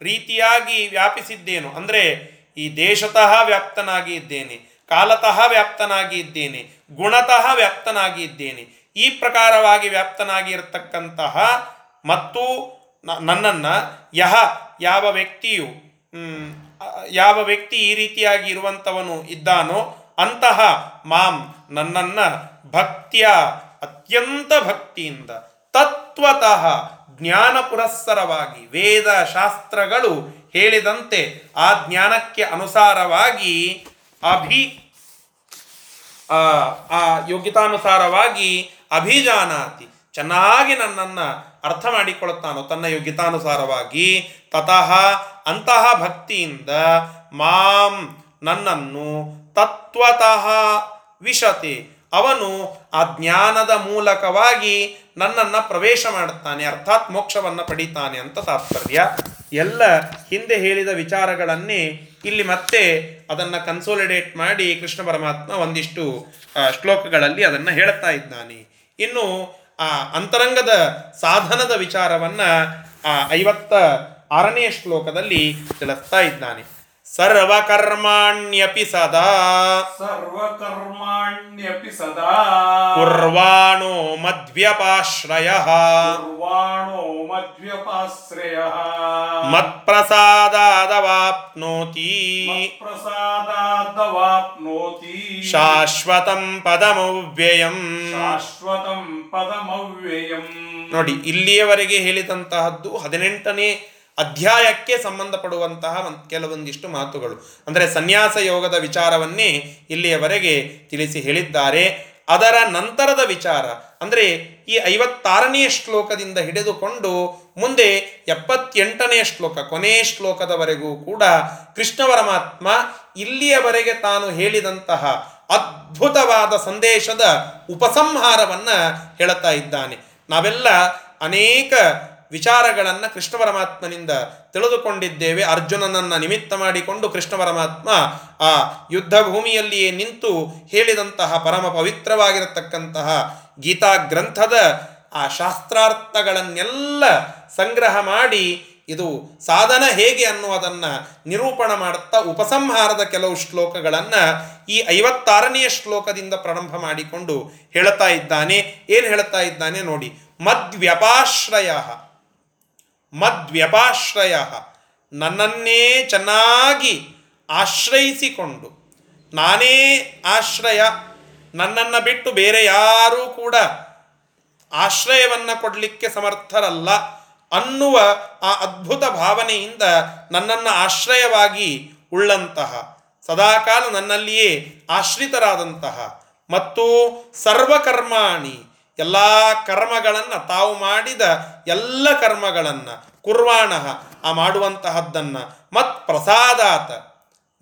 ರೀತಿಯಾಗಿ ವ್ಯಾಪಿಸಿದ್ದೇನು, ಅಂದರೆ ಈ ದೇಶತಃ ವ್ಯಾಪ್ತನಾಗಿ ಇದ್ದೇನೆ, ಕಾಲತಃ ವ್ಯಾಪ್ತನಾಗಿ ಇದ್ದೇನೆ, ಗುಣತಃ ವ್ಯಾಪ್ತನಾಗಿ ಇದ್ದೇನೆ, ಈ ಪ್ರಕಾರವಾಗಿ ವ್ಯಾಪ್ತನಾಗಿ ಇರತಕ್ಕಂತಹ ಮತ್ತು ನನ್ನನ್ನು ಯಹ, ಯಾವ ವ್ಯಕ್ತಿಯು ಯಾವ ವ್ಯಕ್ತಿ ಈ ರೀತಿಯಾಗಿ ಇರುವಂಥವನು ಇದ್ದಾನೋ, ಅಂತಹ ಮಾಂ ನನ್ನನ್ನ ಭಕ್ತಿಯ, ಅತ್ಯಂತ ಭಕ್ತಿಯಿಂದ, ತತ್ವತಃ ಜ್ಞಾನ ಪುರಸ್ಸರವಾಗಿ ವೇದ ಶಾಸ್ತ್ರಗಳು ಹೇಳಿದಂತೆ ಆ ಜ್ಞಾನಕ್ಕೆ ಅನುಸಾರವಾಗಿ ಅಭಿ, ಆ ಯೋಗ್ಯತಾನುಸಾರವಾಗಿ ಅಭಿಜಾನಾತಿ. ಚೆನ್ನಾಗಿ ನನ್ನನ್ನು ಅರ್ಥ ಮಾಡಿಕೊಳ್ಳುತ್ತಾನೋ ತನ್ನ ಯೋಗ್ಯತಾನುಸಾರವಾಗಿ ತತಃ ಅಂತಹ ಭಕ್ತಿಯಿಂದ ಮಾಂ ನನ್ನನ್ನು ತತ್ವತಃ ವಿಶತೆ. ಅವನು ಆ ಜ್ಞಾನದ ಮೂಲಕವಾಗಿ ನನ್ನನ್ನು ಪ್ರವೇಶ ಮಾಡುತ್ತಾನೆ, ಅರ್ಥಾತ್ ಮೋಕ್ಷವನ್ನು ಪಡಿತಾನೆ ಅಂತ ತಾತ್ಪರ್ಯ ಎಲ್ಲ ಹಿಂದೆ ಹೇಳಿದ ವಿಚಾರಗಳನ್ನೇ ಇಲ್ಲಿ ಮತ್ತೆ ಅದನ್ನು ಕನ್ಸೋಲಿಡೇಟ್ ಮಾಡಿ ಕೃಷ್ಣ ಪರಮಾತ್ಮ ಒಂದಿಷ್ಟು ಶ್ಲೋಕಗಳಲ್ಲಿ ಅದನ್ನು ಹೇಳ್ತಾ ಇದ್ದಾನೆ. ಇನ್ನು ಆ ಅಂತರಂಗದ ಸಾಧನದ ವಿಚಾರವನ್ನು, ಆ, ಐವತ್ತ ಆರನೆಯ ಶ್ಲೋಕದಲ್ಲಿ ತಿಳಿಸ್ತಾ ಇದ್ದಾನೆ. ಸರ್ವಕರ್ಮಾಣ್ಯಪಿ ಸದಾ. ಸರ್ವಕರ್ಮಾಣ್ಯಪಿ ಸದಾ. ಕುರ್ವಾಣೋ ಮಧ್ವ್ಯಪಾಶ್ರಯ ಕುರ್ವಾಣೋ ಮಧ್ವ್ಯಪಾಶ್ರಯ ಮತ್ಪ್ರಸಾದಾದವಾಪ್ನೋತಿ. ಮತ್ಪ್ರಸಾದಾದವಾಪ್ನೋತಿ. ಶಾಶ್ವತಂ ಪದಮವ್ಯಯಂ. ಶಾಶ್ವತಂ ಪದಮವ್ಯಯಂ. ನೋಡಿ ಇಲ್ಲಿಯವರೆಗೆ ಹೇಳಿದಂತಹದ್ದು ಹದಿನೆಂಟನೇ ಅಧ್ಯಾಯಕ್ಕೆ ಸಂಬಂಧಪಡುವಂತಹ ಕೆಲವೊಂದಿಷ್ಟು ಮಾತುಗಳು. ಅಂದರೆ ಸನ್ಯಾಸ ಯೋಗದ ವಿಚಾರವನ್ನೇ ಇಲ್ಲಿಯವರೆಗೆ ತಿಳಿಸಿ ಹೇಳಿದ್ದಾರೆ. ಅದರ ನಂತರದ ವಿಚಾರ, ಅಂದರೆ ಈ ಐವತ್ತಾರನೆಯ ಶ್ಲೋಕದಿಂದ ಹಿಡಿದುಕೊಂಡು ಮುಂದೆ ಎಪ್ಪತ್ತೆಂಟನೆಯ ಶ್ಲೋಕ ಕೊನೆಯ ಶ್ಲೋಕದವರೆಗೂ ಕೂಡ ಕೃಷ್ಣ ಪರಮಾತ್ಮ ಇಲ್ಲಿಯವರೆಗೆ ತಾನು ಹೇಳಿದಂತಹ ಅದ್ಭುತವಾದ ಸಂದೇಶದ ಉಪಸಂಹಾರವನ್ನು ಹೇಳುತ್ತಾ ಇದ್ದಾನೆ. ನಾವೆಲ್ಲ ಅನೇಕ ವಿಚಾರಗಳನ್ನು ಕೃಷ್ಣ ಪರಮಾತ್ಮನಿಂದ ತಿಳಿದುಕೊಂಡಿದ್ದೇವೆ. ಅರ್ಜುನನನ್ನು ನಿಮಿತ್ತ ಮಾಡಿಕೊಂಡು ಕೃಷ್ಣ ಪರಮಾತ್ಮ ಆ ಯುದ್ಧ ಭೂಮಿಯಲ್ಲಿಯೇ ನಿಂತು ಹೇಳಿದಂತಹ ಪರಮ ಪವಿತ್ರವಾಗಿರತಕ್ಕಂತಹ ಗೀತಾ ಗ್ರಂಥದ ಆ ಶಾಸ್ತ್ರಾರ್ಥಗಳನ್ನೆಲ್ಲ ಸಂಗ್ರಹ ಮಾಡಿ ಇದು ಸಾಧನ ಹೇಗೆ ಅನ್ನುವುದನ್ನು ನಿರೂಪಣ ಮಾಡುತ್ತಾ ಉಪಸಂಹಾರದ ಕೆಲವು ಶ್ಲೋಕಗಳನ್ನು ಈ ಐವತ್ತಾರನೆಯ ಶ್ಲೋಕದಿಂದ ಪ್ರಾರಂಭ ಮಾಡಿಕೊಂಡು ಹೇಳ್ತಾ ಇದ್ದಾನೆ. ಏನು ಹೇಳ್ತಾ ಇದ್ದಾನೆ ನೋಡಿ. ಮದ್ವ್ಯಪಾಶ್ರಯ. ಮದ್ವ್ಯಪಾಶ್ರಯ. ನನ್ನನ್ನೇ ಚೆನ್ನಾಗಿ ಆಶ್ರಯಿಸಿಕೊಂಡು. ನಾನೇ ಆಶ್ರಯ. ನನ್ನನ್ನು ಬಿಟ್ಟು ಬೇರೆ ಯಾರೂ ಕೂಡ ಆಶ್ರಯವನ್ನು ಕೊಡಲಿಕ್ಕೆ ಸಮರ್ಥರಲ್ಲ ಅನ್ನುವ ಆ ಅದ್ಭುತ ಭಾವನೆಯಿಂದ ನನ್ನನ್ನು ಆಶ್ರಯವಾಗಿ ಉಳ್ಳಂತಹ, ಸದಾಕಾಲ ನನ್ನಲ್ಲಿಯೇ ಆಶ್ರಿತರಾದಂತಹ ಮತ್ತು ಸರ್ವಕರ್ಮಾಣಿ ಎಲ್ಲ ಕರ್ಮಗಳನ್ನು ತಾವು ಮಾಡಿದ ಎಲ್ಲ ಕರ್ಮಗಳನ್ನು, ಕುರ್ವಾಣ, ಆ ಮಾಡುವಂತಹದ್ದನ್ನು, ಮತ್ ಪ್ರಸಾದಾತ,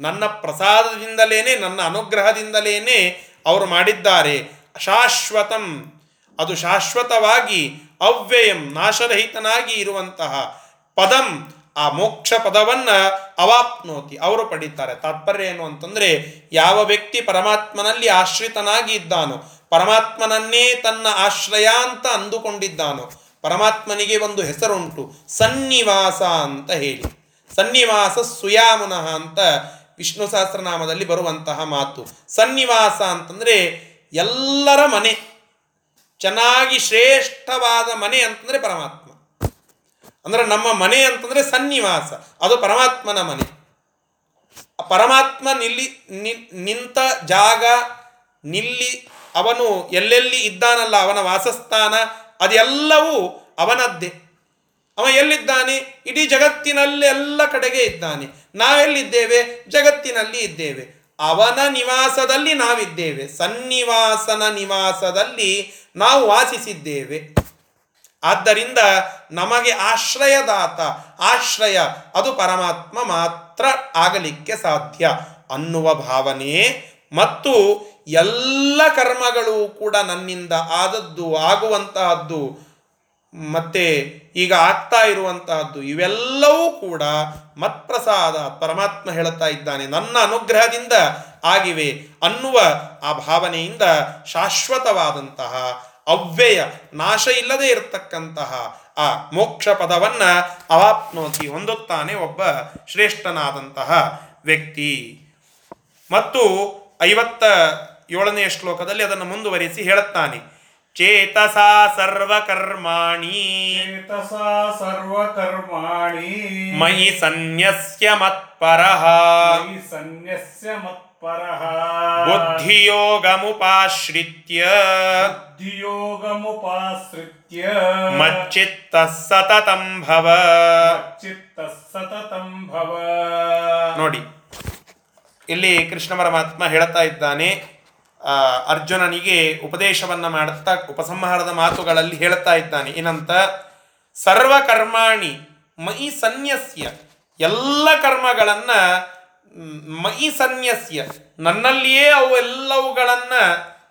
ನನ್ನ ಪ್ರಸಾದದಿಂದಲೇ ನನ್ನ ಅನುಗ್ರಹದಿಂದಲೇ ಅವರು ಮಾಡಿದ್ದಾರೆ. ಶಾಶ್ವತಂ, ಅದು ಶಾಶ್ವತವಾಗಿ ಅವ್ಯಯಂ, ನಾಶರಹಿತನಾಗಿ ಇರುವಂತಹ ಪದಂ, ಆ ಮೋಕ್ಷ ಪದವನ್ನು ಅವಾಪ್ನೋತಿ, ಅವರು ಪಡೀತಾರೆ. ತಾತ್ಪರ್ಯ ಏನು ಅಂತಂದರೆ, ಯಾವ ವ್ಯಕ್ತಿ ಪರಮಾತ್ಮನಲ್ಲಿ ಆಶ್ರಿತನಾಗಿ ಇದ್ದಾನೋ ಪರಮಾತ್ಮನನ್ನೇ ತನ್ನ ಆಶ್ರಯ ಅಂತ ಅಂದುಕೊಂಡಿದ್ದಾನೋ, ಪರಮಾತ್ಮನಿಗೆ ಒಂದು ಹೆಸರುಂಟು, ಸನ್ನಿವಾಸ ಅಂತ ಹೇಳಿ. ಸನ್ನಿವಾಸ ಸುಯಾಮುನಃ ಅಂತ ವಿಷ್ಣು ಸಹಸ್ರನಾಮದಲ್ಲಿ ಬರುವಂತಹ ಮಾತು. ಸನ್ನಿವಾಸ ಅಂತಂದರೆ ಎಲ್ಲರ ಮನೆ, ಚೆನ್ನಾಗಿ ಶ್ರೇಷ್ಠವಾದ ಮನೆ ಅಂತಂದರೆ ಪರಮಾತ್ಮ. ಅಂದರೆ ನಮ್ಮ ಮನೆ ಅಂತಂದರೆ ಸನ್ನಿವಾಸ, ಅದು ಪರಮಾತ್ಮನ ಮನೆ. ಪರಮಾತ್ಮ ನಿಲ್ಲಿ ನಿಂತ ಜಾಗ, ನಿಲ್ಲಿ ಅವನು ಎಲ್ಲೆಲ್ಲಿ ಇದ್ದಾನಲ್ಲ, ಅವನ ವಾಸಸ್ಥಾನ, ಅದೆಲ್ಲವೂ ಅವನದ್ದೇ. ಅವ ಎಲ್ಲಿದ್ದಾನೆ? ಇಡೀ ಜಗತ್ತಿನಲ್ಲಿ ಎಲ್ಲ ಕಡೆಗೆ ಇದ್ದಾನೆ. ನಾವೆಲ್ಲಿದ್ದೇವೆ? ಜಗತ್ತಿನಲ್ಲಿ ಇದ್ದೇವೆ. ಅವನ ನಿವಾಸದಲ್ಲಿ ನಾವಿದ್ದೇವೆ. ಸನ್ನಿವಾಸನ ನಿವಾಸದಲ್ಲಿ ನಾವು ವಾಸಿಸಿದ್ದೇವೆ. ಆದ್ದರಿಂದ ನಮಗೆ ಆಶ್ರಯದಾತ, ಆಶ್ರಯ, ಅದು ಪರಮಾತ್ಮ ಮಾತ್ರ ಆಗಲಿಕ್ಕೆ ಸಾಧ್ಯ ಅನ್ನುವ ಭಾವನೆ ಮತ್ತು ಎಲ್ಲ ಕರ್ಮಗಳು ಕೂಡ ನನ್ನಿಂದ ಆದದ್ದು, ಆಗುವಂತಹದ್ದು, ಮತ್ತೆ ಈಗ ಆಗ್ತಾ ಇರುವಂತಹದ್ದು, ಇವೆಲ್ಲವೂ ಕೂಡ ಮತ್ಪ್ರಸಾದ ಪರಮಾತ್ಮ ಹೇಳುತ್ತಾ ಇದ್ದಾನೆ. ನನ್ನ ಅನುಗ್ರಹದಿಂದ ಆಗಿವೆ ಅನ್ನುವ ಆ ಭಾವನೆಯಿಂದ ಶಾಶ್ವತವಾದಂತಹ ಅವ್ಯಯ ನಾಶ ಇಲ್ಲದೆ ಇರತಕ್ಕಂತಹ ಆ ಮೋಕ್ಷ ಪದವನ್ನ ಅವಾಪ್ನೋತಿ ಹೊಂದುತ್ತಾನೆ ಒಬ್ಬ ಶ್ರೇಷ್ಠನಾದಂತಹ ವ್ಯಕ್ತಿ. ಮತ್ತು ಐವತ್ತ ಏಳನೆಯ ಶ್ಲೋಕದಲ್ಲಿ ಅದನ್ನು ಮುಂದುವರಿಸಿ ಹೇಳುತ್ತಾನೆ. ಚೇತಸಾ ಸರ್ವಕರ್ಮಾಣಿ. ಚೇತಸಾ ಸರ್ವಕರ್ಮಾಣಿ. ಮಯಿ ಸನ್ಯಸ್ಯ ಮತ್ಪರಃ. ಮಯಿ ಸನ್ಯಸ್ಯ ಮತ್ಪರಃ. ಬುದ್ಧಿಯೋಗಮುಪಾಶ್ರಿತ್ಯ. ಬುದ್ಧಿಯೋಗಮುಪಾಶ್ರಿತ್ಯ. ಮಚ್ಚಿತ್ತ ಸತತಂ ಭವ. ಮಚ್ಚಿತ್ತ ಸತತಂ ಭವ. ನೋಡಿ ಇಲ್ಲಿ ಕೃಷ್ಣ ಪರಮಾತ್ಮ ಹೇಳ್ತಾ ಇದ್ದಾನೆ ಅರ್ಜುನನಿಗೆ ಉಪದೇಶವನ್ನು ಮಾಡುತ್ತಾ ಉಪಸಂಹಾರದ ಮಾತುಗಳಲ್ಲಿ ಹೇಳ್ತಾ ಇದ್ದಾನೆ. ಏನಂತ? ಸರ್ವಕರ್ಮಾಣಿ ಮಯಿ ಸನ್ಯಸ್ಯ. ಎಲ್ಲ ಕರ್ಮಗಳನ್ನು ಮ್, ಮಯಿ ಸನ್ಯಸ್ಯ. ನನ್ನಲ್ಲಿಯೇ ಅವು ಎಲ್ಲವುಗಳನ್ನ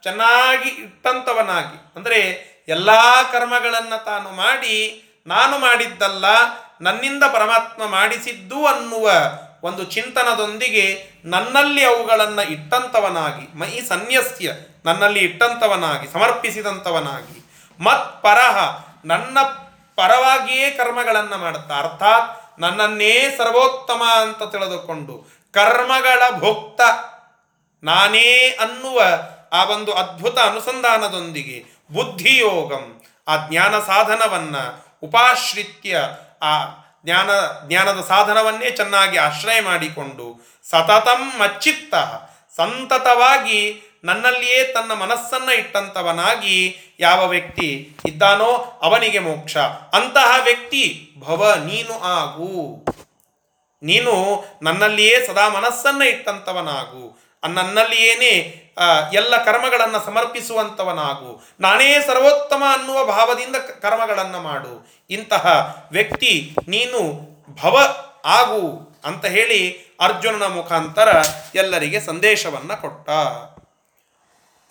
ಚೆನ್ನಾಗಿ ಇಟ್ಟಂತವನಾಗಿ. ಅಂದರೆ ಎಲ್ಲ ಕರ್ಮಗಳನ್ನು ತಾನು ಮಾಡಿ ನಾನು ಮಾಡಿದ್ದಲ್ಲ ನನ್ನಿಂದ ಪರಮಾತ್ಮ ಮಾಡಿಸಿದ್ದು ಅನ್ನುವ ಒಂದು ಚಿಂತನದೊಂದಿಗೆ ನನ್ನಲ್ಲಿ ಅವುಗಳನ್ನು ಇಟ್ಟಂತವನಾಗಿ, ಮೈ ಸನ್ಯಸ್ಯ ನನ್ನಲ್ಲಿ ಇಟ್ಟಂತವನಾಗಿ, ಸಮರ್ಪಿಸಿದಂತವನಾಗಿ, ಮತ್ ಪರಹ ನನ್ನ ಪರವಾಗಿಯೇ ಕರ್ಮಗಳನ್ನು ಮಾಡುತ್ತಾ, ಅರ್ಥಾತ್ ನನ್ನನ್ನೇ ಸರ್ವೋತ್ತಮ ಅಂತ ತಿಳಿದುಕೊಂಡು ಕರ್ಮಗಳ ಭೋಕ್ತ ನಾನೇ ಅನ್ನುವ ಆ ಒಂದು ಅದ್ಭುತ ಅನುಸಂಧಾನದೊಂದಿಗೆ ಬುದ್ಧಿಯೋಗಂ, ಆ ಜ್ಞಾನ ಸಾಧನವನ್ನು ಉಪಾಶ್ರಿತ್ಯ, ಆ ಜ್ಞಾನ, ಜ್ಞಾನದ ಸಾಧನವನ್ನೇ ಚೆನ್ನಾಗಿ ಆಶ್ರಯ ಮಾಡಿಕೊಂಡು ಸತತಂ ಮಚ್ಚಿತ್ತ. ಸಂತತವಾಗಿ ನನ್ನಲ್ಲಿಯೇ ತನ್ನ ಮನಸ್ಸನ್ನು ಇಟ್ಟಂತವನಾಗಿ ಯಾವ ವ್ಯಕ್ತಿ ಇದ್ದಾನೋ ಅವನಿಗೆ ಮೋಕ್ಷ. ಅಂತಹ ವ್ಯಕ್ತಿ ಭವ, ನೀನು ಆಗು. ನೀನು ನನ್ನಲ್ಲಿಯೇ ಸದಾ ಮನಸ್ಸನ್ನು ಇಟ್ಟಂತವನಾಗು ನನ್ನಲ್ಲಿಯೇನೇ ಎಲ್ಲ ಕರ್ಮಗಳನ್ನು ಸಮರ್ಪಿಸುವಂಥವನಾಗು ನಾನೇ ಸರ್ವೋತ್ತಮ ಅನ್ನುವ ಭಾವದಿಂದ ಕರ್ಮಗಳನ್ನು ಮಾಡು. ಇಂತಹ ವ್ಯಕ್ತಿ ನೀನು ಭವ ಆಗು ಅಂತ ಹೇಳಿ ಅರ್ಜುನನ ಮುಖಾಂತರ ಎಲ್ಲರಿಗೆ ಸಂದೇಶವನ್ನು ಕೊಟ್ಟ.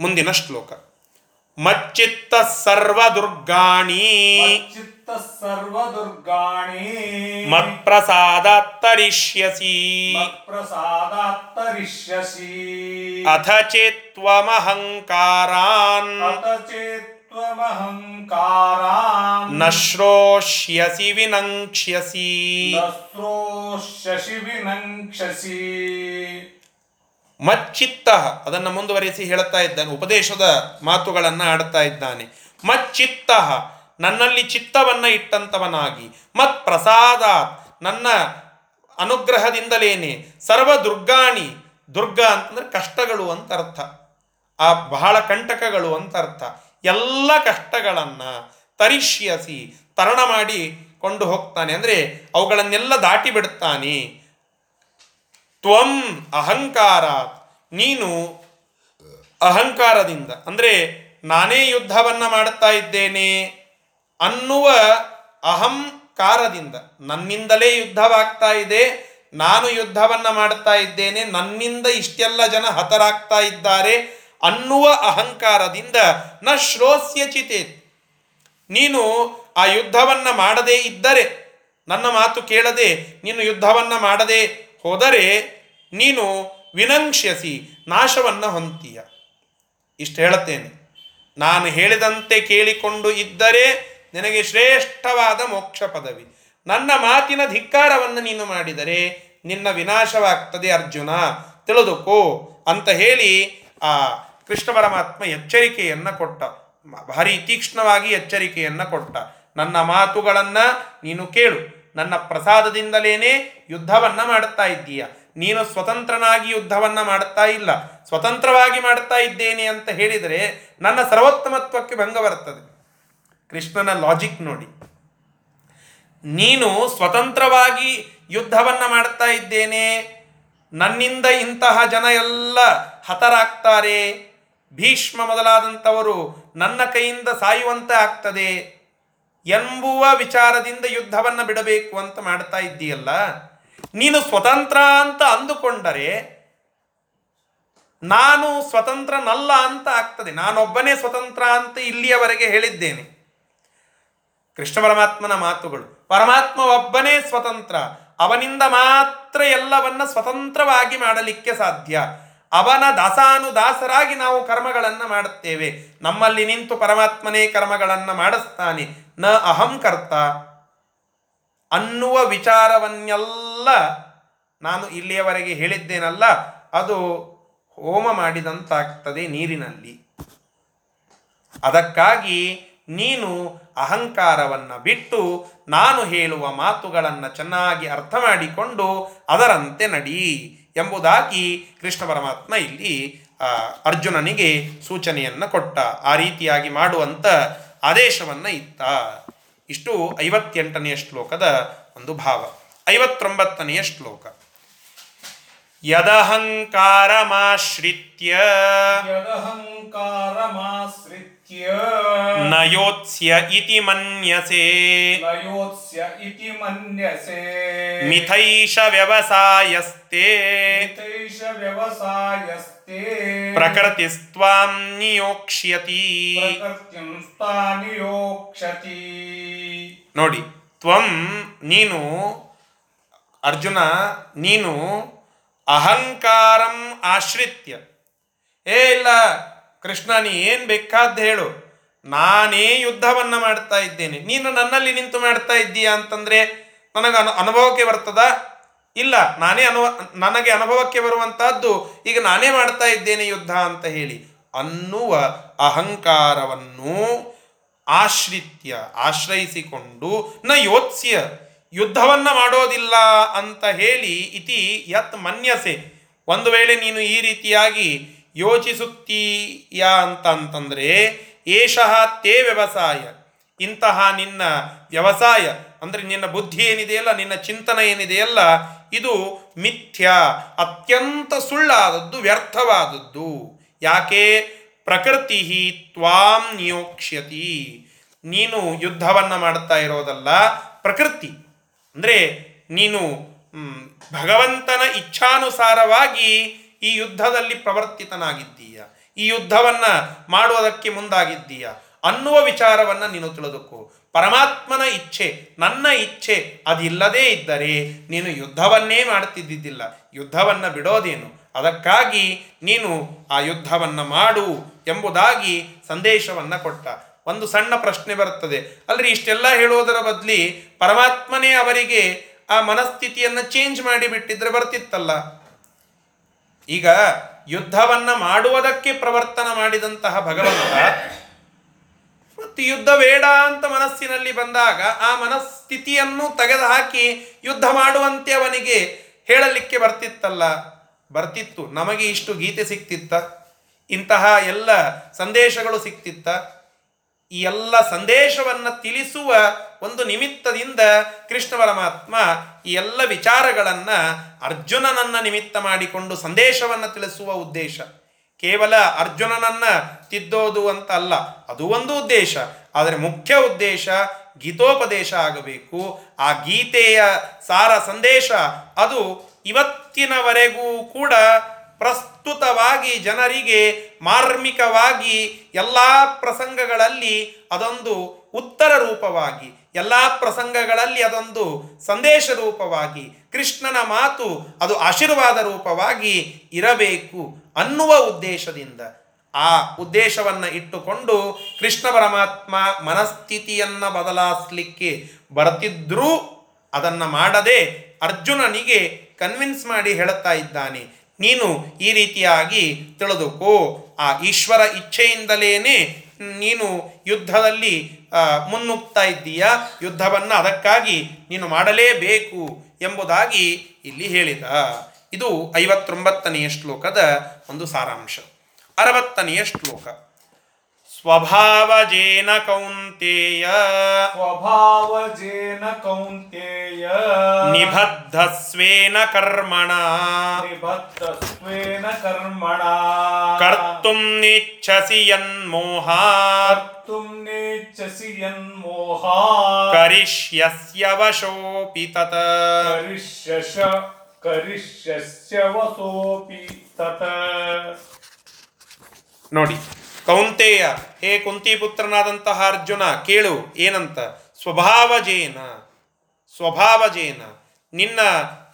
ಮುಂದಿನ ಶ್ಲೋಕ. ಮಚ್ಚಿತ್ತ ಸರ್ವ ದುರ್ಗಾಣಿ ಚಿತ್ತ ಸರ್ವದುರ್ಗಾಣಿ. ಮತ್ಪ್ರಸಾದತ್ತರಿಷ್ಯಸಿ. ಮತ್ಪ್ರಸಾದಾತ್ತರಿಷ್ಯಸಿ. ಅಥ ಚೇತ್ವಮಹಂಕಾರಾನ್ ಅತ ಚೇತ್ವಮಹಂಕಾರಾನ್ನ ಶ್ರೋಷ್ಯಸಿ ವಿನಂಕ್ಷ್ಯಸಿ. ನಸ್ರೋಷ್ಯಸಿ ವಿನಂಕ್ಷಸಿ ಮಚ್ಚಿತ್ತ. ಅದನ್ನು ಮುಂದುವರಿಸಿ ಹೇಳುತ್ತಾ ಇದ್ದಾನೆ, ಉಪದೇಶದ ಮಾತುಗಳನ್ನು ಆಡ್ತಾ ಇದ್ದಾನೆ. ಮಚ್ಚಿತ್ತ. ನನ್ನಲ್ಲಿ ಚಿತ್ತವನ್ನ ಇಟ್ಟಂತವನಾಗಿ. ಮತ್ ಪ್ರಸಾದ ನನ್ನ ಅನುಗ್ರಹದಿಂದಲೇನೆ. ಸರ್ವ ದುರ್ಗಾಣಿ ದುರ್ಗ ಅಂತಂದ್ರೆ ಕಷ್ಟಗಳು ಅಂತ ಅರ್ಥ. ಆ ಬಹಳ ಕಂಟಕಗಳು ಅಂತ ಅರ್ಥ. ಎಲ್ಲ ಕಷ್ಟಗಳನ್ನ ತರಿಷ್ಯಸಿ, ತರಣ ಮಾಡಿ ಕೊಂಡು ಹೋಗ್ತಾನೆ. ಅಂದ್ರೆ ಅವುಗಳನ್ನೆಲ್ಲ ದಾಟಿ ಬಿಡುತ್ತಾನೆ ತ್ವಂ ಅಹಂಕಾರ ನೀನು ಅಹಂಕಾರದಿಂದ, ಅಂದರೆ ನಾನೇ ಯುದ್ಧವನ್ನು ಮಾಡುತ್ತಾ ಇದ್ದೇನೆ ಅನ್ನುವ ಅಹಂಕಾರದಿಂದ, ನನ್ನಿಂದಲೇ ಯುದ್ಧವಾಗ್ತಾ ಇದೆ, ನಾನು ಯುದ್ಧವನ್ನು ಮಾಡುತ್ತಾ ಇದ್ದೇನೆ, ನನ್ನಿಂದ ಇಷ್ಟೆಲ್ಲ ಜನ ಹತರಾಗ್ತಾ ಇದ್ದಾರೆ ಅನ್ನುವ ಅಹಂಕಾರದಿಂದ ನ ಶ್ರೋಸ್ಯ ಚಿತೆ ನೀನು ಆ ಯುದ್ಧವನ್ನು ಮಾಡದೇ ಇದ್ದರೆ, ನನ್ನ ಮಾತು ಕೇಳದೆ, ನೀನು ಯುದ್ಧವನ್ನು ಮಾಡದೆ ಹೋದರೆ ನೀನು ವಿನಂಕ್ಷ್ಯಸಿ ನಾಶವನ್ನು ಹೊಂತೀಯ. ಇಷ್ಟು ಹೇಳುತ್ತೇನೆ. ನಾನು ಹೇಳಿದಂತೆ ಕೇಳಿಕೊಂಡು ಇದ್ದರೆ ನಿನಗೆ ಶ್ರೇಷ್ಠವಾದ ಮೋಕ್ಷ ಪದವಿ. ನನ್ನ ಮಾತಿನ ಧಿಕ್ಕಾರವನ್ನು ನೀನು ಮಾಡಿದರೆ ನಿನ್ನ ವಿನಾಶವಾಗ್ತದೆ ಅರ್ಜುನ. ತಿಳಿದುಕೋ ಅಂತ ಹೇಳಿ ಆ ಕೃಷ್ಣ ಪರಮಾತ್ಮ ಎಚ್ಚರಿಕೆಯನ್ನು ಕೊಟ್ಟ. ಭಾರಿ ತೀಕ್ಷ್ಣವಾಗಿ ಎಚ್ಚರಿಕೆಯನ್ನು ಕೊಟ್ಟ. ನನ್ನ ಮಾತುಗಳನ್ನು ನೀನು ಕೇಳು. ನನ್ನ ಪ್ರಸಾದದಿಂದಲೇನೇ ಯುದ್ಧವನ್ನ ಮಾಡುತ್ತಾ ಇದ್ದೀಯ? ನೀನು ಸ್ವತಂತ್ರನಾಗಿ ಯುದ್ಧವನ್ನ ಮಾಡುತ್ತಾ ಇಲ್ಲ. ಸ್ವತಂತ್ರವಾಗಿ ಮಾಡುತ್ತಾ ಇದ್ದೇನೆ ಅಂತ ಹೇಳಿದರೆ ನನ್ನ ಸರ್ವೋತ್ತಮತ್ವಕ್ಕೆ ಭಂಗ ಬರ್ತದೆ ಕೃಷ್ಣನ ಲಾಜಿಕ್ ನೋಡಿ. ನೀನು ಸ್ವತಂತ್ರವಾಗಿ ಯುದ್ಧವನ್ನ ಮಾಡ್ತಾ ಇದ್ದೇನೆ. ನನ್ನಿಂದ ಇಂತಹ ಜನ ಎಲ್ಲ ಹತರಾಗ್ತಾರೆ. ಭೀಷ್ಮ ಮೊದಲಾದಂಥವರು ನನ್ನ ಕೈಯಿಂದ ಸಾಯುವಂತೆ ಆಗ್ತದೆ. ಎಂಬುವ ವಿಚಾರದಿಂದ ಯುದ್ಧವನ್ನ ಬಿಡಬೇಕು ಅಂತ ಮಾಡ್ತಾ ಇದ್ದೀಯಲ್ಲ, ನೀನು ಸ್ವತಂತ್ರ ಅಂತ ಅಂದುಕೊಂಡರೆ ನಾನು ಸ್ವತಂತ್ರನಲ್ಲ ಅಂತ ಆಗ್ತದೆ. ನಾನೊಬ್ಬನೇ ಸ್ವತಂತ್ರ ಅಂತ ಇಲ್ಲಿಯವರೆಗೆ ಹೇಳಿದ್ದೇನೆ. ಕೃಷ್ಣ ಪರಮಾತ್ಮನ ಮಾತುಗಳು, ಪರಮಾತ್ಮ ಒಬ್ಬನೇ ಸ್ವತಂತ್ರ, ಅವನಿಂದ ಮಾತ್ರ ಎಲ್ಲವನ್ನ ಸ್ವತಂತ್ರವಾಗಿ ಮಾಡಲಿಕ್ಕೆ ಸಾಧ್ಯ. ಅವನ ದಾಸಾನುದಾಸರಾಗಿ ನಾವು ಕರ್ಮಗಳನ್ನು ಮಾಡುತ್ತೇವೆ. ನಮ್ಮಲ್ಲಿ ನಿಂತು ಪರಮಾತ್ಮನೇ ಕರ್ಮಗಳನ್ನು ಮಾಡಿಸ್ತಾನೆ. ನ ಅಹಂ ಕರ್ತ. ಅನ್ನುವ ವಿಚಾರವನ್ನೆಲ್ಲ ನಾನು ಇಲ್ಲಿಯವರೆಗೆ ಹೇಳಿದ್ದೇನಲ್ಲ, ಅದು ಹೋಮ ಮಾಡಿದಂತಾಗ್ತದೆ ನೀರಿನಲ್ಲಿ. ಅದಕ್ಕಾಗಿ ನೀನು ಅಹಂಕಾರವನ್ನು ಬಿಟ್ಟು ನಾನು ಹೇಳುವ ಮಾತುಗಳನ್ನು ಚೆನ್ನಾಗಿ ಅರ್ಥ ಮಾಡಿಕೊಂಡು ಅದರಂತೆ ನಡಿ ಎಂಬುದಾಗಿ ಕೃಷ್ಣ ಪರಮಾತ್ಮ ಇಲ್ಲಿ ಅರ್ಜುನನಿಗೆ ಸೂಚನೆಯನ್ನು ಕೊಟ್ಟ. ಆ ರೀತಿಯಾಗಿ ಮಾಡುವಂಥ ಆದೇಶವನ್ನು ಇತ್ತ. ಇಷ್ಟು ಐವತ್ತೆಂಟನೆಯ ಶ್ಲೋಕದ ಒಂದು ಭಾವ. ಐವತ್ತೊಂಬತ್ತನೆಯ ಶ್ಲೋಕ. ಯದಹಂಕಾರಮಾಶ್ರಿತ್ಯ. ಯದಹಂಕಾರಮಾಶ್ರಿತ್ಯ. ನ ಯೋತ್ಸ್ಯ ಇತಿ ಮನ್ಯಸೆ. ಲಯೋತ್ಸ್ಯ ಇತಿ ಮನ್ಯಸೆ. ಮಿಥೈಷ ವ್ಯವಸಾಯಸ್ತೆ ಹಿತೈಷ ವ್ಯವಸಾಯಸ್ತೆ ಪ್ರಕೃತಿಸ್ತ್ವಾಂ ನಿಯೋಕ್ಷ್ಯತಿ. ಪ್ರಕೃತಿಂ ನೋಡಿ ತ್ವಂ ನೀನು ಅರ್ಜುನ ನೀನು ಅಹಂಕಾರಂ ಆಶ್ರಿತ್ಯ. ಏ ಇಲ್ಲ ಕೃಷ್ಣ, ನೀ ಏನು ಬೇಕಾದ್ದು ಹೇಳು. ನಾನೇ ಯುದ್ಧವನ್ನ ಮಾಡ್ತಾ ಇದ್ದೇನೆ. ನೀನು ನನ್ನಲ್ಲಿ ನಿಂತು ಮಾಡ್ತಾ ಇದ್ದೀಯಾ ಅಂತಂದ್ರೆ ನನಗೆ ಅನು, ಅನುಭವಕ್ಕೆ ಬರ್ತದ? ಇಲ್ಲ, ನಾನೇ ಅನುಭವ ನನಗೆ ಅನುಭವಕ್ಕೆ ಬರುವಂತಹದ್ದು ಈಗ ನಾನೇ ಮಾಡ್ತಾ ಇದ್ದೇನೆ ಯುದ್ಧ ಅಂತ ಹೇಳಿ. ಅನ್ನುವ ಅಹಂಕಾರವನ್ನು ಆಶ್ರಿತ್ಯ, ಆಶ್ರಯಿಸಿಕೊಂಡು ನ ಯೋತ್ಸ್ಯ, ಯುದ್ಧವನ್ನ ಮಾಡೋದಿಲ್ಲ ಅಂತ ಹೇಳಿ ಇತಿ ಯತ್ ಮನ್ಯಸೆ. ಒಂದು ವೇಳೆ ನೀನು ಈ ರೀತಿಯಾಗಿ ಯೋಚಿಸುತ್ತೀಯಾ ಅಂತ ಅಂತಂದ್ರೆ ಏಷಃ ತೇ ವ್ಯವಸಾಯ, ಇಂತಹ ನಿನ್ನ ವ್ಯವಸಾಯ, ಅಂದರೆ ನಿನ್ನ ಬುದ್ಧಿ ಏನಿದೆಯಲ್ಲ ನಿನ್ನ ಚಿಂತನೆ ಏನಿದೆಯಲ್ಲ ಇದು ಮಿಥ್ಯ, ಅತ್ಯಂತ ಸುಳ್ಳಾದದ್ದು, ವ್ಯರ್ಥವಾದದ್ದು. ಯಾಕೆ? ಪ್ರಕೃತಿ ತ್ವಾಂ ನಿಯೋಕ್ಷ್ಯತಿ. ನೀನು ಯುದ್ಧವನ್ನ ಮಾಡ್ತಾ ಇರೋದಲ್ಲ, ಪ್ರಕೃತಿ. ಅಂದರೆ ನೀನು ಭಗವಂತನ ಇಚ್ಛಾನುಸಾರವಾಗಿ ಈ ಯುದ್ಧದಲ್ಲಿ ಪ್ರವರ್ತಿತನಾಗಿದ್ದೀಯ. ಈ ಯುದ್ಧವನ್ನ ಮಾಡುವುದಕ್ಕೆ ಮುಂದಾಗಿದ್ದೀಯ. ಅನ್ನುವ ವಿಚಾರವನ್ನ ನೀನು ತಿಳಿದುಕೋ. ಪರಮಾತ್ಮನ ಇಚ್ಛೆ, ನನ್ನ ಇಚ್ಛೆ ಅದಿಲ್ಲದೇ ಇದ್ದರೆ ನೀನು ಯುದ್ಧವನ್ನೇ ಮಾಡ್ತಿದ್ದಿದ್ದಿಲ್ಲ ಯುದ್ಧವನ್ನ ಬಿಡೋದೇನು? ಅದಕ್ಕಾಗಿ ನೀನು ಆ ಯುದ್ಧವನ್ನ ಮಾಡು ಎಂಬುದಾಗಿ ಸಂದೇಶವನ್ನ ಕೊಟ್ಟ. ಒಂದು ಸಣ್ಣ ಪ್ರಶ್ನೆ ಬರುತ್ತದೆ. ಅಲ್ರಿ, ಇಷ್ಟೆಲ್ಲ ಹೇಳುವುದರ ಬದಲಿ ಪರಮಾತ್ಮನೇ ಅವರಿಗೆ ಆ ಮನಸ್ಥಿತಿಯನ್ನು ಚೇಂಜ್ ಮಾಡಿ ಬಿಟ್ಟಿದ್ರೆ ಬರ್ತಿತ್ತಲ್ಲ? ಈಗ ಯುದ್ಧವನ್ನ ಮಾಡುವುದಕ್ಕೆ ಪ್ರವರ್ತನ ಮಾಡಿದಂತಹ ಭಗವಂತ ಮತ್ತು ಯುದ್ಧ ಬೇಡ ಅಂತ ಮನಸ್ಸಿನಲ್ಲಿ ಬಂದಾಗ ಆ ಮನಸ್ಥಿತಿಯನ್ನು ತೆಗೆದುಹಾಕಿ ಯುದ್ಧ ಮಾಡುವಂತೆ ಅವನಿಗೆ ಹೇಳಲಿಕ್ಕೆ ಬರ್ತಿತ್ತಲ್ಲ. ಬರ್ತಿತ್ತು. ನಮಗೆ ಇಷ್ಟು ಗೀತೆ ಸಿಕ್ತಿತ್ತ? ಇಂತಹ ಎಲ್ಲ ಸಂದೇಶಗಳು ಸಿಕ್ತಿತ್ತ? ಈ ಎಲ್ಲ ಸಂದೇಶವನ್ನು ತಿಳಿಸುವ ಒಂದು ನಿಮಿತ್ತದಿಂದ ಕೃಷ್ಣ ಪರಮಾತ್ಮ ಈ ಎಲ್ಲ ವಿಚಾರಗಳನ್ನು ಅರ್ಜುನನನ್ನ ನಿಮಿತ್ತ ಮಾಡಿಕೊಂಡು ಸಂದೇಶವನ್ನು ತಿಳಿಸುವ ಉದ್ದೇಶ. ಕೇವಲ ಅರ್ಜುನನನ್ನ ತಿದ್ದೋದು ಅಂತ ಅಲ್ಲ, ಅದು ಒಂದು ಉದ್ದೇಶ. ಆದರೆ ಮುಖ್ಯ ಉದ್ದೇಶ ಗೀತೋಪದೇಶ ಆಗಬೇಕು. ಆ ಗೀತೆಯ ಸಾರ ಸಂದೇಶ ಅದು ಇವತ್ತಿನವರೆಗೂ ಕೂಡ ಪ್ರಸ್ತುತವಾಗಿ ಜನರಿಗೆ ಮಾರ್ಮಿಕವಾಗಿ ಎಲ್ಲ ಪ್ರಸಂಗಗಳಲ್ಲಿ ಅದೊಂದು ಉತ್ತರ ರೂಪವಾಗಿ, ಎಲ್ಲ ಪ್ರಸಂಗಗಳಲ್ಲಿ ಅದೊಂದು ಸಂದೇಶ ರೂಪವಾಗಿ, ಕೃಷ್ಣನ ಮಾತು ಅದು ಆಶೀರ್ವಾದ ರೂಪವಾಗಿ ಇರಬೇಕು ಅನ್ನುವ ಉದ್ದೇಶದಿಂದ. ಆ ಉದ್ದೇಶವನ್ನು ಇಟ್ಟುಕೊಂಡು ಕೃಷ್ಣ ಪರಮಾತ್ಮ ಮನಸ್ಥಿತಿಯನ್ನು ಬದಲಾಯಿಸಲಿಕ್ಕೆ ಬರ್ತಿದ್ರೂ ಅದನ್ನು ಮಾಡದೆ ಅರ್ಜುನನಿಗೆ ಕನ್ವಿನ್ಸ್ ಮಾಡಿ ಹೇಳುತ್ತಾ ಇದ್ದಾನೆ. ನೀನು ಈ ರೀತಿಯಾಗಿ ತಿಳಿದುಕೋ. ಆ ಈಶ್ವರ ಇಚ್ಛೆಯಿಂದಲೇನೆ ನೀನು ಯುದ್ಧದಲ್ಲಿ ಮುನ್ನುಗ್ತಾ ಇದ್ದೀಯ. ಯುದ್ಧವನ್ನು ಅದಕ್ಕಾಗಿ ನೀನು ಮಾಡಲೇಬೇಕು ಎಂಬುದಾಗಿ ಇಲ್ಲಿ ಹೇಳಿದ. ಇದು ಐವತ್ತೊಂಬತ್ತನೆಯ ಶ್ಲೋಕದ ಒಂದು ಸಾರಾಂಶ. ಅರವತ್ತನೆಯ ಶ್ಲೋಕ. ಸ್ವಭಾವಜೇನ ಕೌಂತೇಯ ಸ್ವಭಾವಜೇನ ಕೌಂತೇಯ ನಿಬದ್ಧಸ್ವೇನ ಕರ್ಮಣ ನಿಬದ್ಧಸ್ವೇನ ಕರ್ಮಣ ಕರ್ತುಂ ನಿಚ್ಛಸಿ ಯನ್ಮೋಹ ಕರ್ತುಂ ನೇಚ್ಛಸಿ ಯನ್ಮೋಹ ಕರಿಷ್ಯಸ್ಯ ವಶೋಪಿ ತತ ಕರಿಷ್ಯಶ ಕರಿಷ್ಯಸ್ಯ ವಸೋಪಿ ತತ ನೋಡಿ ಕೌಂತೇಯ, ಹೇ ಕುಂತಿಪುತ್ರನಾದಂತಹ ಅರ್ಜುನ, ಕೇಳು, ಏನಂತ? ಸ್ವಭಾವಜೇನ ಸ್ವಭಾವಜೇನ, ನಿನ್ನ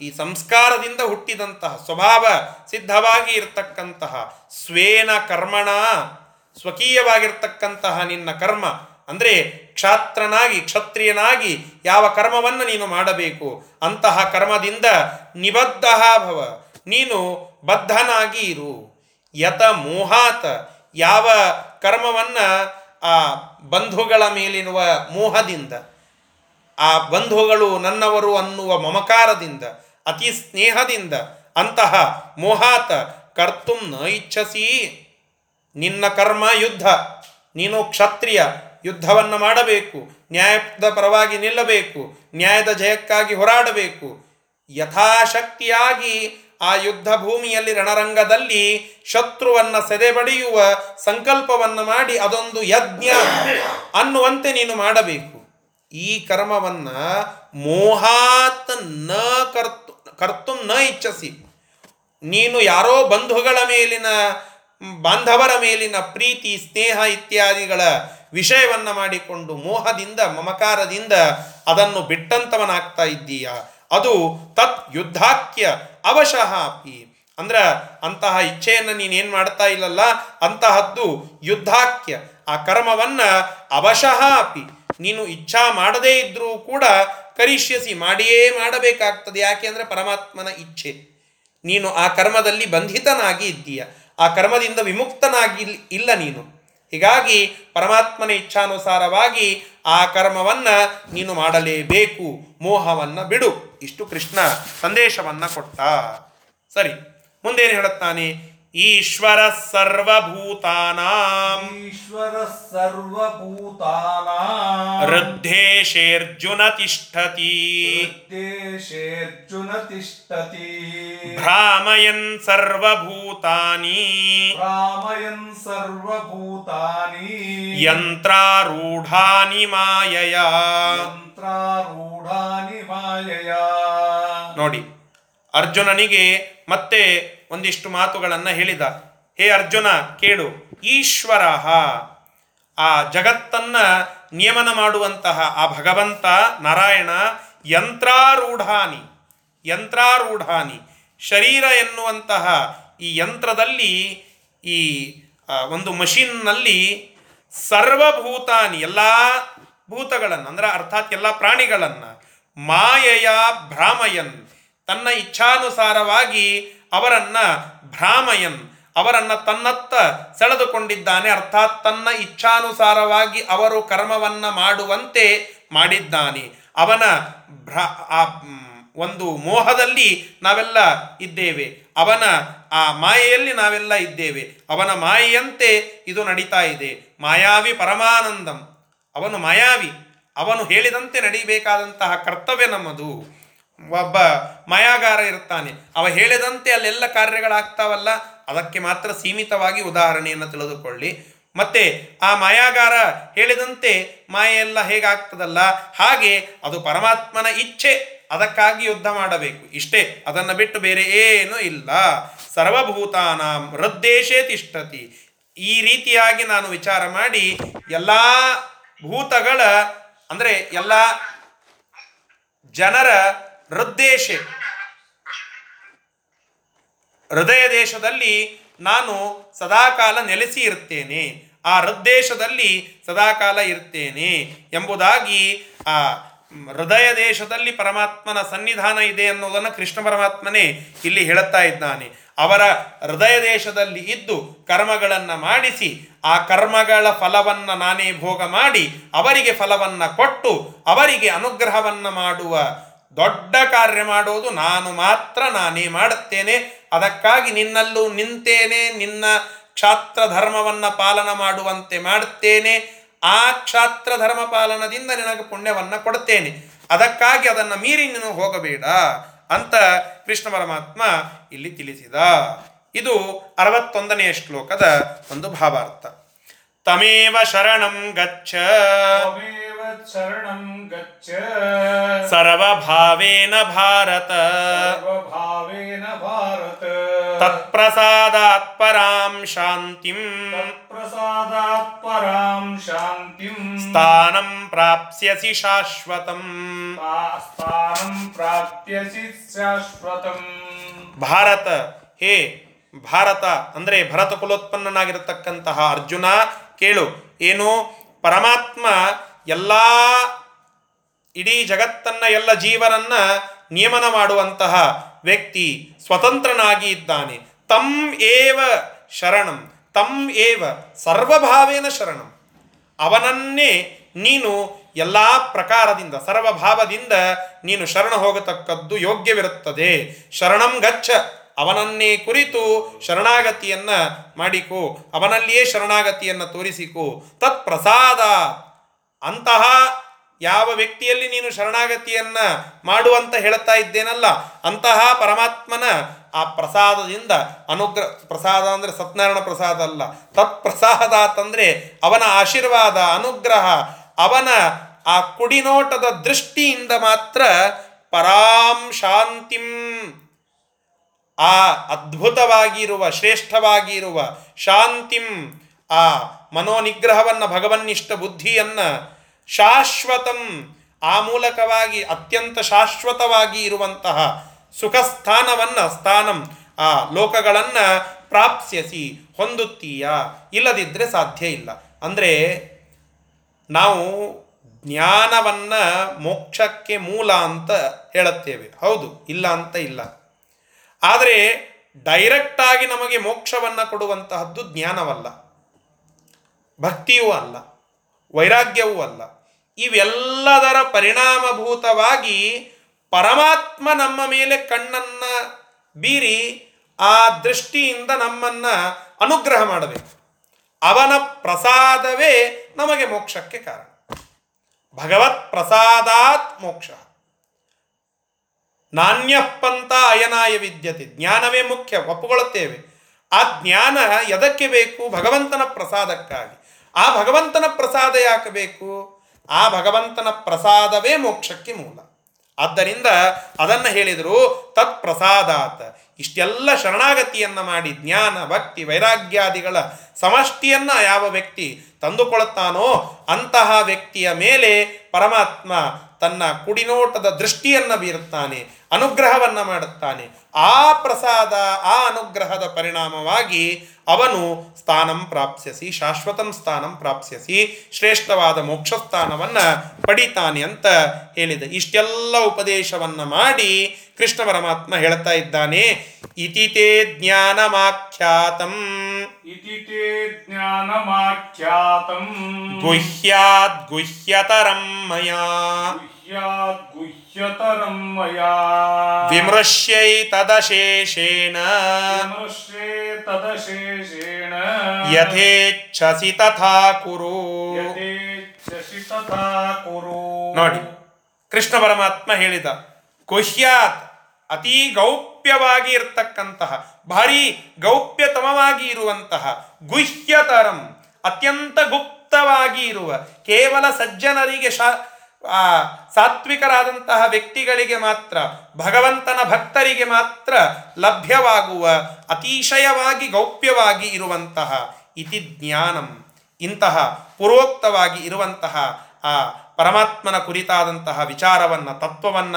ಈ ಸಂಸ್ಕಾರದಿಂದ ಹುಟ್ಟಿದಂತಹ, ಸ್ವಭಾವ ಸಿದ್ಧವಾಗಿ ಇರತಕ್ಕಂತಹ, ಸ್ವೇನ ಕರ್ಮಣ, ಸ್ವಕೀಯವಾಗಿರ್ತಕ್ಕಂತಹ ನಿನ್ನ ಕರ್ಮ, ಅಂದರೆ ಕ್ಷಾತ್ರನಾಗಿ, ಕ್ಷತ್ರಿಯನಾಗಿ ಯಾವ ಕರ್ಮವನ್ನು ನೀನು ಮಾಡಬೇಕು? ಅಂತಹ ಕರ್ಮದಿಂದ ನಿಬದ್ಧ ಭವ, ನೀನು ಬದ್ಧನಾಗಿ ಇರು. ಯತ ಮೋಹಾತ ಯಾವ ಕರ್ಮವನ್ನ ಆ ಬಂಧುಗಳ ಮೇಲಿರುವ ಮೋಹದಿಂದ, ಆ ಬಂಧುಗಳು ನನ್ನವರು ಅನ್ನುವ ಮಮಕಾರದಿಂದ, ಅತಿ ಸ್ನೇಹದಿಂದ ಅಂತಹ ಮೋಹಾತ ಕರ್ತು ನ ಇಚ್ಛಸಿ ನಿನ್ನ ಕರ್ಮ ಯುದ್ಧ, ನೀನು ಕ್ಷತ್ರಿಯ, ಯುದ್ಧವನ್ನು ಮಾಡಬೇಕು, ನ್ಯಾಯದ ಪರವಾಗಿ ನಿಲ್ಲಬೇಕು, ನ್ಯಾಯದ ಜಯಕ್ಕಾಗಿ ಹೋರಾಡಬೇಕು, ಯಥಾಶಕ್ತಿಯಾಗಿ ಆ ಯುದ್ಧ ಭೂಮಿಯಲ್ಲಿ ರಣರಂಗದಲ್ಲಿ ಶತ್ರುವನ್ನ ಸೆದೆಬಡಿಯುವ ಸಂಕಲ್ಪವನ್ನು ಮಾಡಿ ಅದೊಂದು ಯಜ್ಞ ಅನ್ನುವಂತೆ ನೀನು ಮಾಡಬೇಕು. ಈ ಕರ್ಮವನ್ನ ಮೋಹಾತ್ನ ಕರ್ತು ಕರ್ತು ನ ಇಚ್ಛಸಿ. ನೀನು ಯಾರೋ ಬಂಧುಗಳ ಮೇಲಿನ, ಬಾಂಧವರ ಮೇಲಿನ ಪ್ರೀತಿ, ಸ್ನೇಹ ಇತ್ಯಾದಿಗಳ ವಿಷಯವನ್ನ ಮಾಡಿಕೊಂಡು ಮೋಹದಿಂದ, ಮಮಕಾರದಿಂದ ಅದನ್ನು ಬಿಟ್ಟಂತವನಾಗ್ತಾ ಇದ್ದೀಯ? ಅದು ತತ್ ಯುದ್ಧಾಕ್ಯ ಅವಶಃ ಅಪಿ. ಅಂದ್ರ ಅಂತಹ ಇಚ್ಛೆಯನ್ನು ನೀನೇನ್ ಮಾಡ್ತಾ ಇಲ್ಲಲ್ಲ, ಅಂತಹದ್ದು ಯುದ್ಧಾಕ್ಯ ಆ ಕರ್ಮವನ್ನ ಅವಶಃ ಅಪಿ. ನೀನು ಇಚ್ಛಾ ಮಾಡದೇ ಇದ್ರೂ ಕೂಡ ಕರಿಷ್ಯಸಿ ಮಾಡಿಯೇ ಮಾಡಬೇಕಾಗ್ತದೆ. ಯಾಕೆ ಅಂದ್ರೆ ಪರಮಾತ್ಮನ ಇಚ್ಛೆ. ನೀನು ಆ ಕರ್ಮದಲ್ಲಿ ಬಂಧಿತನಾಗಿ ಇದ್ದೀಯ. ಆ ಕರ್ಮದಿಂದ ವಿಮುಕ್ತನಾಗಿ ಇಲ್ಲ ನೀನು. ಹೀಗಾಗಿ ಪರಮಾತ್ಮನ ಇಚ್ಛಾನುಸಾರವಾಗಿ ಆ ಕರ್ಮವನ್ನ ನೀನು ಮಾಡಲೇಬೇಕು, ಮೋಹವನ್ನ ಬಿಡು. ಇಷ್ಟು ಕೃಷ್ಣ ಸಂದೇಶವನ್ನ ಕೊಟ್ಟ. ಸರಿ, ಮುಂದೇನು ಹೇಳುತ್ತಾನೆ? ಈಶ್ವರ ಸರ್ವಭೂತಾನಾಂ. ಈಶ್ವರ ಸರ್ವಭೂತಾನಾಂ. ಹೃದ್ದೇಶೇರ್ಜುನ ತಿಷ್ಠತಿ. ದೇಶೇರ್ಜುನ ತಿಷ್ಠತಿ. ಭ್ರಾಮಯನ್ ಸರ್ವಭೂತಾನಿ. ರಾಮಯನ್ ಸರ್ವಭೂತಾನಿ. ಯಂತ್ರಾರೂಢಾನಿ ಮಾಯಯ. ಯಂತ್ರಾರೂಢಾನಿ ಮಾಯಯ. ನೋಡಿ ಅರ್ಜುನನಿಗೆ ಮತ್ತೆ ಒಂದಿಷ್ಟು ಮಾತುಗಳನ್ನು ಹೇಳಿದ. ಹೇ ಅರ್ಜುನ, ಕೇಳು. ಈಶ್ವರ, ಆ ಜಗತ್ತನ್ನ ನಿಯಮನ ಮಾಡುವಂತಹ ಆ ಭಗವಂತ ನಾರಾಯಣ ಯಂತ್ರಾರೂಢಾನಿ ಯಂತ್ರಾರೂಢಾನಿ. ಶರೀರ ಎನ್ನುವಂತಹ ಈ ಯಂತ್ರದಲ್ಲಿ, ಈ ಒಂದು ಮಷಿನ್ನಲ್ಲಿ ಸರ್ವಭೂತಾನಿ, ಎಲ್ಲ ಭೂತಗಳನ್ನು, ಅಂದ್ರೆ ಅರ್ಥಾತ್ ಎಲ್ಲ ಪ್ರಾಣಿಗಳನ್ನು, ಮಾಯೆಯ ಭ್ರಾಮಯನ್ ತನ್ನ ಇಚ್ಛಾನುಸಾರವಾಗಿ ಅವರನ್ನ ಭ್ರಾಮಯನ್, ಅವರನ್ನು ತನ್ನತ್ತ ಸೆಳೆದುಕೊಂಡಿದ್ದಾನೆ. ಅರ್ಥಾತ್ ತನ್ನ ಇಚ್ಛಾನುಸಾರವಾಗಿ ಅವರು ಕರ್ಮವನ್ನು ಮಾಡುವಂತೆ ಮಾಡಿದ್ದಾನೆ. ಅವನ ಭ್ರಾ, ಆ ಒಂದು ಮೋಹದಲ್ಲಿ ನಾವೆಲ್ಲ ಇದ್ದೇವೆ. ಅವನ, ಆ ಮಾಯೆಯಲ್ಲಿ ನಾವೆಲ್ಲ ಇದ್ದೇವೆ. ಅವನ ಮಾಯೆಯಂತೆ ಇದು ನಡೀತಾ ಇದೆ. ಮಾಯಾವಿ ಪರಮಾನಂದಂ. ಅವನು ಮಾಯಾವಿ. ಅವನು ಹೇಳಿದಂತೆ ನಡೀಬೇಕಾದಂತಹ ಕರ್ತವ್ಯ ನಮ್ಮದು. ಒಬ್ಬ ಮಾಯಾಗಾರ ಇರ್ತಾನೆ ಅವ ಹೇಳಿದಂತೆ ಅಲ್ಲೆಲ್ಲ ಕಾರ್ಯಗಳಾಗ್ತಾವಲ್ಲ? ಅದಕ್ಕೆ ಮಾತ್ರ ಸೀಮಿತವಾಗಿ ಉದಾಹರಣೆಯನ್ನು ತಿಳಿದುಕೊಳ್ಳಿ. ಮತ್ತೆ ಆ ಮಾಯಾಗಾರ ಹೇಳಿದಂತೆ ಮಾಯೆಲ್ಲ ಹೇಗಾಗ್ತದಲ್ಲ? ಹಾಗೆ ಅದು ಪರಮಾತ್ಮನ ಇಚ್ಛೆ, ಅದಕ್ಕಾಗಿ ಯುದ್ಧ ಮಾಡಬೇಕು. ಇಷ್ಟೇ, ಅದನ್ನು ಬಿಟ್ಟು ಬೇರೆ ಏನೂ ಇಲ್ಲ. ಸರ್ವಭೂತಾನಾಂ ಹೃದ್ದೇಶೇ ತಿಷ್ಟತಿ ಈ ರೀತಿಯಾಗಿ ನಾನು ವಿಚಾರ ಮಾಡಿ ಎಲ್ಲ ಭೂತಗಳ, ಅಂದರೆ ಎಲ್ಲ ಜನರ ಹೃದ್ದೇಶ. ಹೃದಯ ದೇಶದಲ್ಲಿ ನಾನು ಸದಾಕಾಲ ನೆಲೆಸಿ ಇರ್ತೇನೆ ಆ ಹೃದ್ದೇಶದಲ್ಲಿ ಸದಾಕಾಲ ಇರ್ತೇನೆ ಎಂಬುದಾಗಿ ಆ ಹೃದಯ ದೇಶದಲ್ಲಿ ಪರಮಾತ್ಮನ ಸನ್ನಿಧಾನ ಇದೆ ಅನ್ನೋದನ್ನು ಕೃಷ್ಣ ಪರಮಾತ್ಮನೇ ಇಲ್ಲಿ ಹೇಳುತ್ತಾ ಇದ್ದಾನೆ. ಅವರ ಹೃದಯ ದೇಶದಲ್ಲಿ ಇದ್ದು ಕರ್ಮಗಳನ್ನು ಮಾಡಿಸಿ ಆ ಕರ್ಮಗಳ ಫಲವನ್ನ ನಾನೇ ಭೋಗ ಮಾಡಿ ಅವರಿಗೆ ಫಲವನ್ನ ಕೊಟ್ಟು ಅವರಿಗೆ ಅನುಗ್ರಹವನ್ನು ಮಾಡುವ ದೊಡ್ಡ ಕಾರ್ಯ ಮಾಡೋದು ನಾನು ಮಾತ್ರ, ನಾನೇ ಮಾಡುತ್ತೇನೆ. ಅದಕ್ಕಾಗಿ ನಿನ್ನಲ್ಲೂ ನಿಂತೇನೆ, ನಿನ್ನ ಕ್ಷಾತ್ರ ಧರ್ಮವನ್ನು ಪಾಲನ ಮಾಡುವಂತೆ ಮಾಡುತ್ತೇನೆ. ಆ ಕ್ಷಾತ್ರ ಧರ್ಮ ಪಾಲನದಿಂದ ನಿನಗೆ ಪುಣ್ಯವನ್ನ ಕೊಡುತ್ತೇನೆ. ಅದಕ್ಕಾಗಿ ಅದನ್ನು ಮೀರಿ ನೀನು ಹೋಗಬೇಡ ಅಂತ ಕೃಷ್ಣ ಪರಮಾತ್ಮ ಇಲ್ಲಿ ತಿಳಿಸಿದ. ಇದು ಅರವತ್ತೊಂದನೆಯ ಶ್ಲೋಕದ ಒಂದು ಭಾವಾರ್ಥ. ತಮೇವ ಶರಣಂ ಗಚ್ಚ. ಶರಣಂ ಗಚ್ಚ ಸರ್ವಭಾವೇನ ಭಾರತ ಸರ್ವಭಾವೇನ ಶಾಂತಿಂ ತತ್ಪ್ರಸಾದಾತ್ ಪರಾಂ ಶಾಂತಿಂ ಸ್ಥಾನಂ ಪ್ರಾಪ್ಸ್ಯಸಿ ಶಾಶ್ವತಂ ಸ್ಥಾನಂ ಪ್ರಾಪ್ತ್ಯಸಿ ಶಾಶ್ವತಂ ಭಾರತ ಹೇ ಭಾರತ ಅಂದರೆ ಭರತ ಕುಲೋತ್ಪನ್ನನಾಗಿರತಕ್ಕಂತಹ ಅರ್ಜುನ ಕೇಳು ಏನು ಪರಮಾತ್ಮ ಎಲ್ಲ ಇಡೀ ಜಗತ್ತನ್ನ, ಎಲ್ಲ ಜೀವನನ್ನ ನಿಯಮನ ಮಾಡುವಂತಹ ವ್ಯಕ್ತಿ ಸ್ವತಂತ್ರನಾಗಿ ಇದ್ದಾನೆ. ತಂ ಏವ ಶರಣಂ, ತಂ ಏವ ಸರ್ವಭಾವೇನ ಶರಣಂ. ಅವನನ್ನೇ ನೀನು ಎಲ್ಲ ಪ್ರಕಾರದಿಂದ, ಸರ್ವಭಾವದಿಂದ ನೀನು ಶರಣ ಹೋಗತಕ್ಕದ್ದು ಯೋಗ್ಯವಿರುತ್ತದೆ. ಶರಣಂ ಗಚ್ಚ, ಅವನನ್ನೇ ಕುರಿತು ಶರಣಾಗತಿಯನ್ನ ಮಾಡಿಕೋ, ಅವನಲ್ಲಿಯೇ ಶರಣಾಗತಿಯನ್ನು ತೋರಿಸಿಕೋ. ತತ್ ಪ್ರಸಾದ ಅಂತಹ ಯಾವ ವ್ಯಕ್ತಿಯಲ್ಲಿ ನೀನು ಶರಣಾಗತಿಯನ್ನ ಮಾಡುವಂತ ಹೇಳ್ತಾ ಇದ್ದೇನಲ್ಲ, ಅಂತಹ ಪರಮಾತ್ಮನ ಆ ಪ್ರಸಾದದಿಂದ ಅನುಗ್ರಹ, ಪ್ರಸಾದ ಅಂದರೆ ಸತ್ಯನಾರಾಯಣ ಪ್ರಸಾದ ಅಲ್ಲ ತತ್ ಪ್ರಸಾದ ಅಂತಂದ್ರೆ ಅವನ ಆಶೀರ್ವಾದ, ಅನುಗ್ರಹ, ಅವನ ಆ ಕುಡಿನೋಟದ ದೃಷ್ಟಿಯಿಂದ ಮಾತ್ರ ಪರಾಂ ಶಾಂತಿಂ. ಆ ಅದ್ಭುತವಾಗಿರುವ, ಶ್ರೇಷ್ಠವಾಗಿರುವ ಶಾಂತಿಂ, ಆ ಮನೋನಿಗ್ರಹವನ್ನು ಭಗವನ್ನಿಷ್ಠ ಬುದ್ಧಿಯನ್ನ ಶಾಶ್ವತಂ. ಆ ಮೂಲಕವಾಗಿ ಅತ್ಯಂತ ಶಾಶ್ವತವಾಗಿ ಇರುವಂತಹ ಸುಖಸ್ಥಾನವನ್ನ, ಸ್ಥಾನಂ, ಆ ಲೋಕಗಳನ್ನು ಪ್ರಾಪ್ಸ್ಯಸಿ, ಹೊಂದುತ್ತೀಯ? ಇಲ್ಲದಿದ್ದರೆ ಸಾಧ್ಯ ಇಲ್ಲ. ಅಂದರೆ ನಾವು ಜ್ಞಾನವನ್ನು ಮೋಕ್ಷಕ್ಕೆ ಮೂಲ ಅಂತ ಹೇಳುತ್ತೇವೆ. ಹೌದು, ಇಲ್ಲ ಅಂತ ಇಲ್ಲ. ಆದರೆ ಡೈರೆಕ್ಟಾಗಿ ನಮಗೆ ಮೋಕ್ಷವನ್ನು ಕೊಡುವಂತಹದ್ದು ಜ್ಞಾನವಲ್ಲ. ಭಕ್ತಿಯೂ ಅಲ್ಲ. ವೈರಾಗ್ಯವೂ ಅಲ್ಲ. ಇವೆಲ್ಲದರ ಪರಿಣಾಮಭೂತವಾಗಿ ಪರಮಾತ್ಮ ನಮ್ಮ ಮೇಲೆ ಕಣ್ಣನ್ನ ಬೀರಿ ಆ ದೃಷ್ಟಿಯಿಂದ ನಮ್ಮನ್ನ ಅನುಗ್ರಹ ಮಾಡಬೇಕು. ಅವನ ಪ್ರಸಾದವೇ ನಮಗೆ ಮೋಕ್ಷಕ್ಕೆ ಕಾರಣ. ಭಗವತ್ ಪ್ರಸಾದಾತ್ ಮೋಕ್ಷ. ನಾಣ್ಯಪ್ಪಂತ ಅಯನಾಯ ವಿದ್ಯತೆ. ಜ್ಞಾನವೇ ಮುಖ್ಯ. ಒಪ್ಪುಗೊಳ್ಳುತ್ತೇವೆ ಆ ಜ್ಞಾನ ಎದಕ್ಕೆ ಬೇಕು? ಭಗವಂತನ ಪ್ರಸಾದಕ್ಕಾಗಿ. ಆ ಭಗವಂತನ ಪ್ರಸಾದ ಯಾಕಬೇಕು ಆ ಭಗವಂತನ ಪ್ರಸಾದವೇ ಮೋಕ್ಷಕ್ಕೆ ಮೂಲ. ಆದ್ದರಿಂದ ಅದನ್ನು ಹೇಳಿದರು, ತತ್ ಪ್ರಸಾದಾತ. ಇಷ್ಟೆಲ್ಲ ಶರಣಾಗತಿಯನ್ನು ಮಾಡಿ ಜ್ಞಾನ, ಭಕ್ತಿ, ವೈರಾಗ್ಯಾದಿಗಳ ಸಮಷ್ಟಿಯನ್ನು ಯಾವ ವ್ಯಕ್ತಿ ತಂದುಕೊಳ್ಳುತ್ತಾನೋ ಅಂತಹ ವ್ಯಕ್ತಿಯ ಮೇಲೆ ಪರಮಾತ್ಮ ತನ್ನ ಕುಡಿನೋಟದ ದೃಷ್ಟಿಯನ್ನು ಬೀರುತ್ತಾನೆ. ಅನುಗ್ರಹವನ್ನು ಮಾಡುತ್ತಾನೆ. ಆ ಪ್ರಸಾದ ಆ ಅನುಗ್ರಹದ ಪರಿಣಾಮವಾಗಿ ಅವನು ಸ್ಥಾನಂ ಪ್ರಾಪ್ಸ್ಯಸಿ ಶಾಶ್ವತಂ ಸ್ಥಾನಂ ಪ್ರಾಪ್ಸ್ಯಸಿ ಶ್ರೇಷ್ಠವಾದ ಮೋಕ್ಷಸ್ಥಾನವನ್ನು ಪಡಿತಾನೆ ಅಂತ ಹೇಳಿದೆ. ಇಷ್ಟೆಲ್ಲ ಉಪದೇಶವನ್ನು ಮಾಡಿ ಕೃಷ್ಣ ಪರಮಾತ್ಮ ಹೇಳ್ತಾ ಇದ್ದಾನೆ ಇತಿತೇ ಜ್ಞಾನಮಾಖ್ಯಾತಂ. ಇತಿತೇ ಜ್ಞಾನಮಾಖ್ಯಾತಂ. ಗುಹ್ಯಾತ್ ಗುಹ್ಯತರಂ ಮಯಾ. गुह्यतरं मया ವಿಮೃಶ್ಯೈ ತದಶೇಷೇಣ विमृश्ये तदशेषेण ಯಥೇಚ್ಛಸಿ ತಥಾ ಕುರು यथेच्छसि तथा कुरु ನೋಡಿ ಕೃಷ್ಣ ಪರಮಾತ್ಮ ಹೇಳಿದ ಗುಹ್ಯಾತ್ ಅತಿ ಗೌಪ್ಯವಾಗಿ ಇರತಕ್ಕಂತಹ ಭಾರಿ ಗೌಪ್ಯತಮವಾಗಿ ಇರುವಂತಹ ಗುಹ್ಯತರಂ ಅತ್ಯಂತ ಗುಪ್ತವಾಗಿ ಇರುವ ಕೇವಲ ಸಜ್ಜನರಿಗೆ ಶಾ ಆ, ಸಾತ್ವಿಕರಾದಂತಹ ವ್ಯಕ್ತಿಗಳಿಗೆ ಮಾತ್ರ ಭಗವಂತನ ಭಕ್ತರಿಗೆ ಮಾತ್ರ ಲಭ್ಯವಾಗುವ ಅತಿಶಯವಾಗಿ ಗೌಪ್ಯವಾಗಿ ಇರುವಂತಹ ಇತಿ ಜ್ಞಾನಂ ಇಂತಹ ಪೂರ್ವೋಕ್ತವಾಗಿ ಇರುವಂತಹ ಆ ಪರಮಾತ್ಮನ ಕುರಿತಾದಂತಹ ವಿಚಾರವನ್ನ ತತ್ವವನ್ನ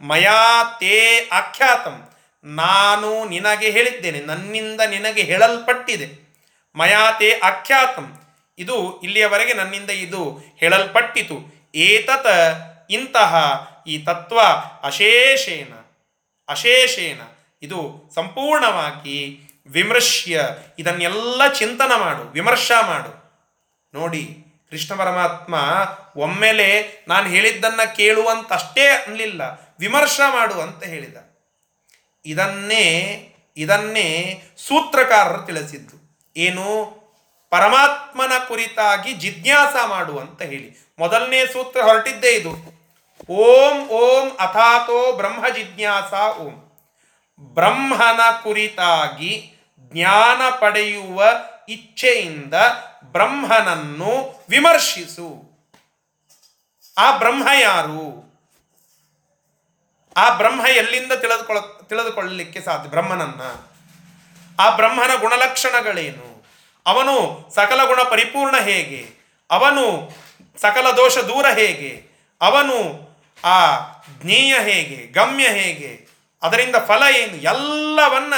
ಮಯಾ ತೇ ಆಖ್ಯಾತಂ. ನಾನು ನಿನಗೆ ಹೇಳಿದ್ದೇನೆ ನನ್ನಿಂದ ನಿನಗೆ ಹೇಳಲ್ಪಟ್ಟಿದೆ. ಮಯಾ ತೇ ಆಖ್ಯಾತಂ. ಇದು ಇಲ್ಲಿಯವರೆಗೆ ನನ್ನಿಂದ ಇದು ಹೇಳಲ್ಪಟ್ಟಿತು. ಏತತ್ ಇಂತಹ ಈ ತತ್ವ ಅಶೇಷೇನ ಅಶೇಷೇನ. ಇದು ಸಂಪೂರ್ಣವಾಗಿ ವಿಮರ್ಶ್ಯ. ಇದನ್ನೆಲ್ಲ ಚಿಂತನ ಮಾಡು, ವಿಮರ್ಶ ಮಾಡು. ನೋಡಿ, ಕೃಷ್ಣ ಪರಮಾತ್ಮ ಒಮ್ಮೆಲೆ ನಾನು ಹೇಳಿದ್ದನ್ನು ಕೇಳುವಂತಷ್ಟೇ ಅನ್ನಲಿಲ್ಲ ವಿಮರ್ಶ ಮಾಡು ಅಂತ ಹೇಳಿದ. ಇದನ್ನೇ ಇದನ್ನೇ ಸೂತ್ರಕಾರರು ತಿಳಿಸಿದ್ದು. ಏನು? ಪರಮಾತ್ಮನ ಕುರಿತಾಗಿ ಜಿಜ್ಞಾಸ ಮಾಡು ಅಂತ ಹೇಳಿ. ಮೊದಲನೇ ಸೂತ್ರ ಹೊರಟಿದ್ದೇ ಇದು. ಓಂ ಓಂ, ಅಥಾತೋ, ಬ್ರಹ್ಮ ಜಿಜ್ಞಾಸ, ಓಂ. ಬ್ರಹ್ಮನ ಕುರಿತಾಗಿ ಜ್ಞಾನ ಪಡೆಯುವ ಇಚ್ಛೆಯಿಂದ ಬ್ರಹ್ಮನನ್ನು ವಿಮರ್ಶಿಸು. ಆ ಬ್ರಹ್ಮ ಯಾರು? ಆ ಬ್ರಹ್ಮ ಎಲ್ಲಿಂದ ತಿಳಿದುಕೊಳ ತಿಳಿದುಕೊಳ್ಳಲಿಕ್ಕೆ ಸಾಧ್ಯ, ಬ್ರಹ್ಮನನ್ನ? ಆ ಬ್ರಹ್ಮನ ಗುಣಲಕ್ಷಣಗಳೇನು? ಅವನು ಸಕಲ ಗುಣ ಪರಿಪೂರ್ಣ ಹೇಗೆ? ಅವನು ಸಕಲ ದೋಷ ದೂರ ಹೇಗೆ? ಅವನು ಆ ಜ್ಞೇಯ ಹೇಗೆ? ಗಮ್ಯ ಹೇಗೆ? ಅದರಿಂದ ಫಲ ಏನು? ಎಲ್ಲವನ್ನ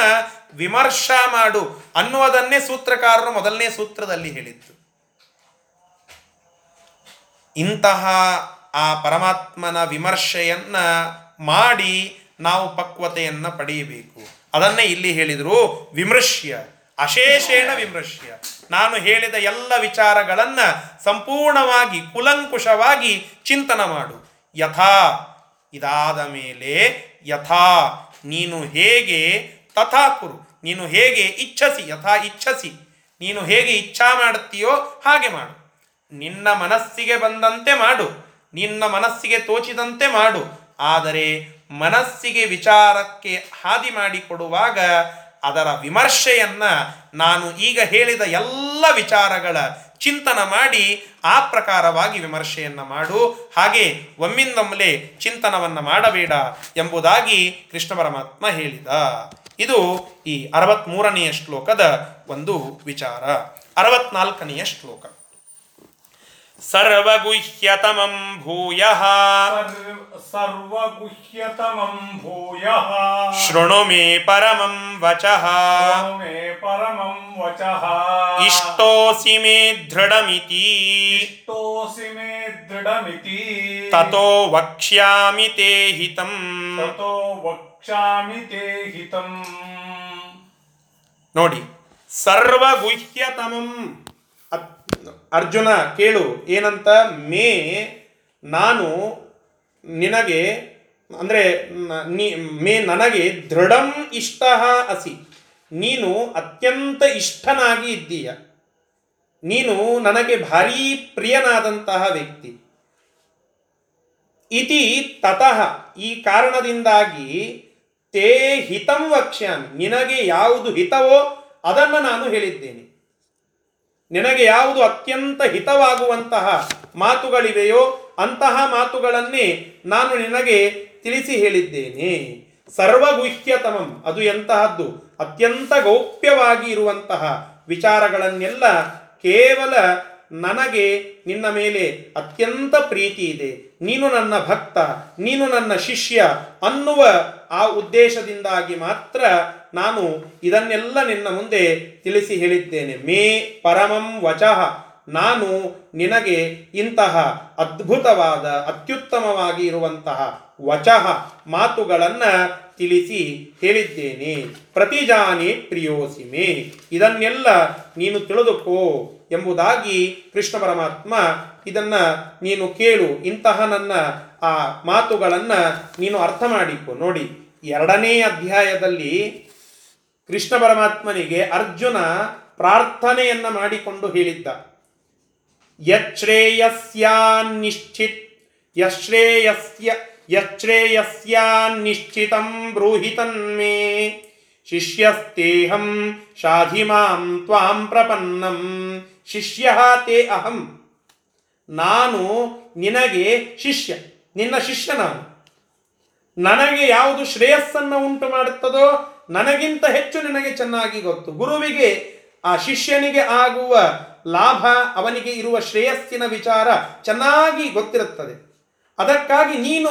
ವಿಮರ್ಶ ಮಾಡು ಅನ್ನುವುದನ್ನೇ ಸೂತ್ರಕಾರರು ಮೊದಲನೇ ಸೂತ್ರದಲ್ಲಿ ಹೇಳಿದ್ದು. ಇಂತಹ ಆ ಪರಮಾತ್ಮನ ವಿಮರ್ಶೆಯನ್ನ ಮಾಡಿ ನಾವು ಪಕ್ವತೆಯನ್ನ ಪಡೆಯಬೇಕು. ಅದನ್ನೇ ಇಲ್ಲಿ ಹೇಳಿದರು ವಿಮೃಶ್ಯ ಅಶೇಷೇಣ ವಿಮೃಶ್ಯ. ನಾನು ಹೇಳಿದ ಎಲ್ಲ ವಿಚಾರಗಳನ್ನು ಸಂಪೂರ್ಣವಾಗಿ, ಕುಲಂಕುಷವಾಗಿ ಚಿಂತನ ಮಾಡು. ಯಥಾ, ಇದಾದ ಮೇಲೆ ಯಥಾ, ನೀನು ಹೇಗೆ ತಥಾ ಕುರು, ನೀನು ಹೇಗೆ ಇಚ್ಛಸಿ, ಯಥಾ ಇಚ್ಛಸಿ, ನೀನು ಹೇಗೆ ಇಚ್ಛಾ ಮಾಡುತ್ತೀಯೋ ಹಾಗೆ ಮಾಡು. ನಿನ್ನ ಮನಸ್ಸಿಗೆ ಬಂದಂತೆ ಮಾಡು, ನಿನ್ನ ಮನಸ್ಸಿಗೆ ತೋಚಿದಂತೆ ಮಾಡು. ಆದರೆ ಮನಸ್ಸಿಗೆ ವಿಚಾರಕ್ಕೆ ಹಾದಿ ಮಾಡಿಕೊಡುವಾಗ ಅದರ ವಿಮರ್ಶೆಯನ್ನು ನಾನು ಈಗ ಹೇಳಿದ ಎಲ್ಲ ವಿಚಾರಗಳ ಚಿಂತನ ಮಾಡಿ ಆ ಪ್ರಕಾರವಾಗಿ ವಿಮರ್ಶೆಯನ್ನು ಮಾಡು. ಹಾಗೆ ಒಮ್ಮಿಂದೊಮ್ಮಲೆ ಚಿಂತನವನ್ನು ಮಾಡಬೇಡ ಎಂಬುದಾಗಿ ಕೃಷ್ಣ ಪರಮಾತ್ಮ ಹೇಳಿದ. ಇದು ಈ ಅರವತ್ಮೂರನೆಯ ಶ್ಲೋಕದ ಒಂದು ವಿಚಾರ. ಅರವತ್ನಾಲ್ಕನೆಯ ಶ್ಲೋಕ. सर्वगुह्यतम भूय। सर्वगुह्यतम भूय। शृणु मे परम वच। मे परम वच। इष्टि मे दृढ़मी इष्टोऽसि मे दृढ़मी ततो वक्ष्यामि ते हितम्। ततो वक्ष्यामि ते हितम्। नोडि सर्वगुह्यतमम्। ಅರ್ಜುನ, ಕೇಳು, ಏನಂತ? ಮೇ, ನಾನು ನಿನಗೆ, ಅಂದರೆ ಮೇ ನನಗೆ ದೃಢಂ ಇಷ್ಟ ಅಸಿ. ನೀನು ಅತ್ಯಂತ ಇಷ್ಟನಾಗಿ ಇದ್ದೀಯ. ನೀನು ನನಗೆ ಭಾರೀ ಪ್ರಿಯನಾದಂತಹ ವ್ಯಕ್ತಿ. ಇತಿ ತತಃ, ಈ ಕಾರಣದಿಂದಾಗಿ ತೇ ಹಿತಂ ವಕ್ಷ್ಯಾಮಿ. ನಿನಗೆ ಯಾವುದು ಹಿತವೋ ಅದನ್ನು ನಾನು ಹೇಳಿದ್ದೇನೆ. ನಿನಗೆ ಯಾವುದು ಅತ್ಯಂತ ಹಿತವಾಗುವಂತಹ ಮಾತುಗಳಿವೆಯೋ ಅಂತಹ ಮಾತುಗಳನ್ನೇ ನಾನು ನಿನಗೆ ತಿಳಿಸಿ ಹೇಳಿದ್ದೇನೆ. ಸರ್ವಗುಹ್ಯತಮಂ, ಅದು ಎಂತಹದ್ದು? ಅತ್ಯಂತ ಗೌಪ್ಯವಾಗಿ ಇರುವಂತಹ ವಿಚಾರಗಳನ್ನೆಲ್ಲ ಕೇವಲ ನನಗೆ ನಿನ್ನ ಮೇಲೆ ಅತ್ಯಂತ ಪ್ರೀತಿ ಇದೆ. ನೀನು ನನ್ನ ಭಕ್ತ, ನೀನು ನನ್ನ ಶಿಷ್ಯ ಅನ್ನುವ ಆ ಉದ್ದೇಶದಿಂದಾಗಿ ಮಾತ್ರ ನಾನು ಇದನ್ನೆಲ್ಲ ನಿನ್ನ ಮುಂದೆ ತಿಳಿಸಿ ಹೇಳಿದ್ದೇನೆ. ಮೇ ಪರಮಂ ವಚಃ. ನಾನು ನಿನಗೆ ಇಂತಹ ಅದ್ಭುತವಾದ, ಅತ್ಯುತ್ತಮವಾಗಿ ಇರುವಂತಹ ವಚಃ ಮಾತುಗಳನ್ನು ತಿಳಿಸಿ ಹೇಳಿದ್ದೇನೆ. ಪ್ರತಿಜಾನೆ ಪ್ರಿಯೋಸಿ ಮೇ. ಇದನ್ನೆಲ್ಲ ನೀನು ತಿಳಿದುಕೋ. ಎಂಬುದಾಗಿ ಕೃಷ್ಣ ಪರಮಾತ್ಮ ಇದನ್ನು ನೀನು ಕೇಳು, ಇಂತಹ ನನ್ನ ಆ ಮಾತುಗಳನ್ನು ನೀನು ಅರ್ಥ ಮಾಡಿಕೊ. ನೋಡಿ, ಎರಡನೇ ಅಧ್ಯಾಯದಲ್ಲಿ ಕೃಷ್ಣ ಪರಮಾತ್ಮನಿಗೆ ಅರ್ಜುನ ಪ್ರಾರ್ಥನೆಯನ್ನ ಮಾಡಿಕೊಂಡು ಹೇಳಿದ್ದ. ಯಶ್ರೇಯಸ್ಯಾನ್ನಿಶ್ಚಿತ್ ಯಶ್ರೇಯಸ್ಯ ಯಶ್ರೇಯಸ್ಯಾನ್ನಿಶ್ಚಿತಂ ಬ್ರೂಹಿ ತನ್ಮೇ ಶಿಷ್ಯಸ್ತೇಹಂ ಶಾಧಿ ಮಾಂ ತ್ವಾಂ ಪ್ರಪನ್ನಂ. ಶಿಷ್ಯ ತೇ ಅಹಂ. ನಾನು ನಿನಗೆ ಶಿಷ್ಯ, ನಿನ್ನ ಶಿಷ್ಯ ನಾನು ನನಗೆ ಯಾವುದು ಶ್ರೇಯಸ್ಸನ್ನು ಉಂಟು ಮಾಡುತ್ತದೋ, ನನಗಿಂತ ಹೆಚ್ಚು ನಿನಗೆ ಚೆನ್ನಾಗಿ ಗೊತ್ತು. ಗುರುವಿಗೆ, ಆ ಶಿಷ್ಯನಿಗೆ ಆಗುವ ಲಾಭ, ಅವನಿಗೆ ಇರುವ ಶ್ರೇಯಸ್ಸಿನ ವಿಚಾರ ಚೆನ್ನಾಗಿ ಗೊತ್ತಿರುತ್ತದೆ. ಅದಕ್ಕಾಗಿ ನೀನು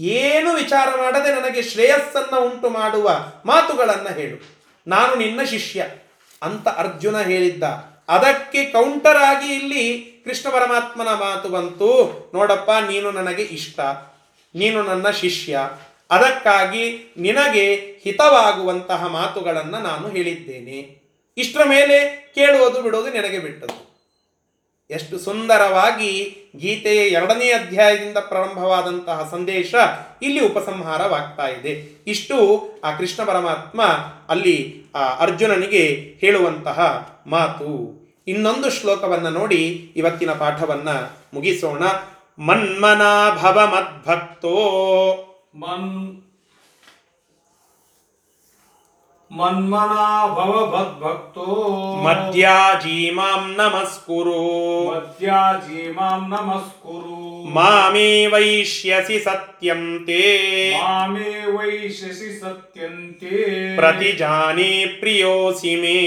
ಏನು ವಿಚಾರ ಮಾಡದೆ ನನಗೆ ಶ್ರೇಯಸ್ಸನ್ನು ಉಂಟು ಮಾಡುವ ಮಾತುಗಳನ್ನು ಹೇಳು. ನಾನು ನಿನ್ನ ಶಿಷ್ಯ ಅಂತ ಅರ್ಜುನ ಹೇಳಿದ್ದ. ಅದಕ್ಕೆ ಕೌಂಟರ್ ಆಗಿ ಇಲ್ಲಿ ಕೃಷ್ಣ ಪರಮಾತ್ಮನ ಮಾತು ಬಂತು. ನೋಡಪ್ಪ, ನೀನು ನನಗೆ ಇಷ್ಟ. ನೀನು ನನ್ನ ಶಿಷ್ಯ. ಅದಕ್ಕಾಗಿ ನಿನಗೆ ಹಿತವಾಗುವಂತಹ ಮಾತುಗಳನ್ನು ನಾನು ಹೇಳಿದ್ದೇನೆ. ಇಷ್ಟರ ಮೇಲೆ ಕೇಳುವುದು ಬಿಡೋದು ನಿನಗೆ ಬಿಟ್ಟದ್ದು. ಎಷ್ಟು ಸುಂದರವಾಗಿ ಗೀತೆಯ ಎರಡನೇ ಅಧ್ಯಾಯದಿಂದ ಪ್ರಾರಂಭವಾದಂತಹ ಸಂದೇಶ ಇಲ್ಲಿ ಉಪಸಂಹಾರವಾಗ್ತಾ ಇದೆ. ಇಷ್ಟು ಆ ಕೃಷ್ಣ ಪರಮಾತ್ಮ ಅಲ್ಲಿ ಆ ಅರ್ಜುನನಿಗೆ ಹೇಳುವಂತಹ ಮಾತು. ಇನ್ನೊಂದು ಶ್ಲೋಕವನ್ನು ನೋಡಿ ಇವತ್ತಿನ ಪಾಠವನ್ನ ಮುಗಿಸೋಣ. ಮನ್ಮನಾಭವ ಮದ್ಭಕ್ತೋ. मन् मन्मना भव भद्भक्तो ಮದ್ಯಾಜೀ ಮಾಂ ನಮಸ್ಕುರು मद्याजी मां नमस्कुरु ಮಾಮೇ ವೈಷ್ಯಸಿ ಸತ್ಯಂ ತೇ मामे वैशसि सत्यन्ते ಪ್ರತಿಜಾನೇ ಪ್ರಿಯೋಸಿ ಮೇ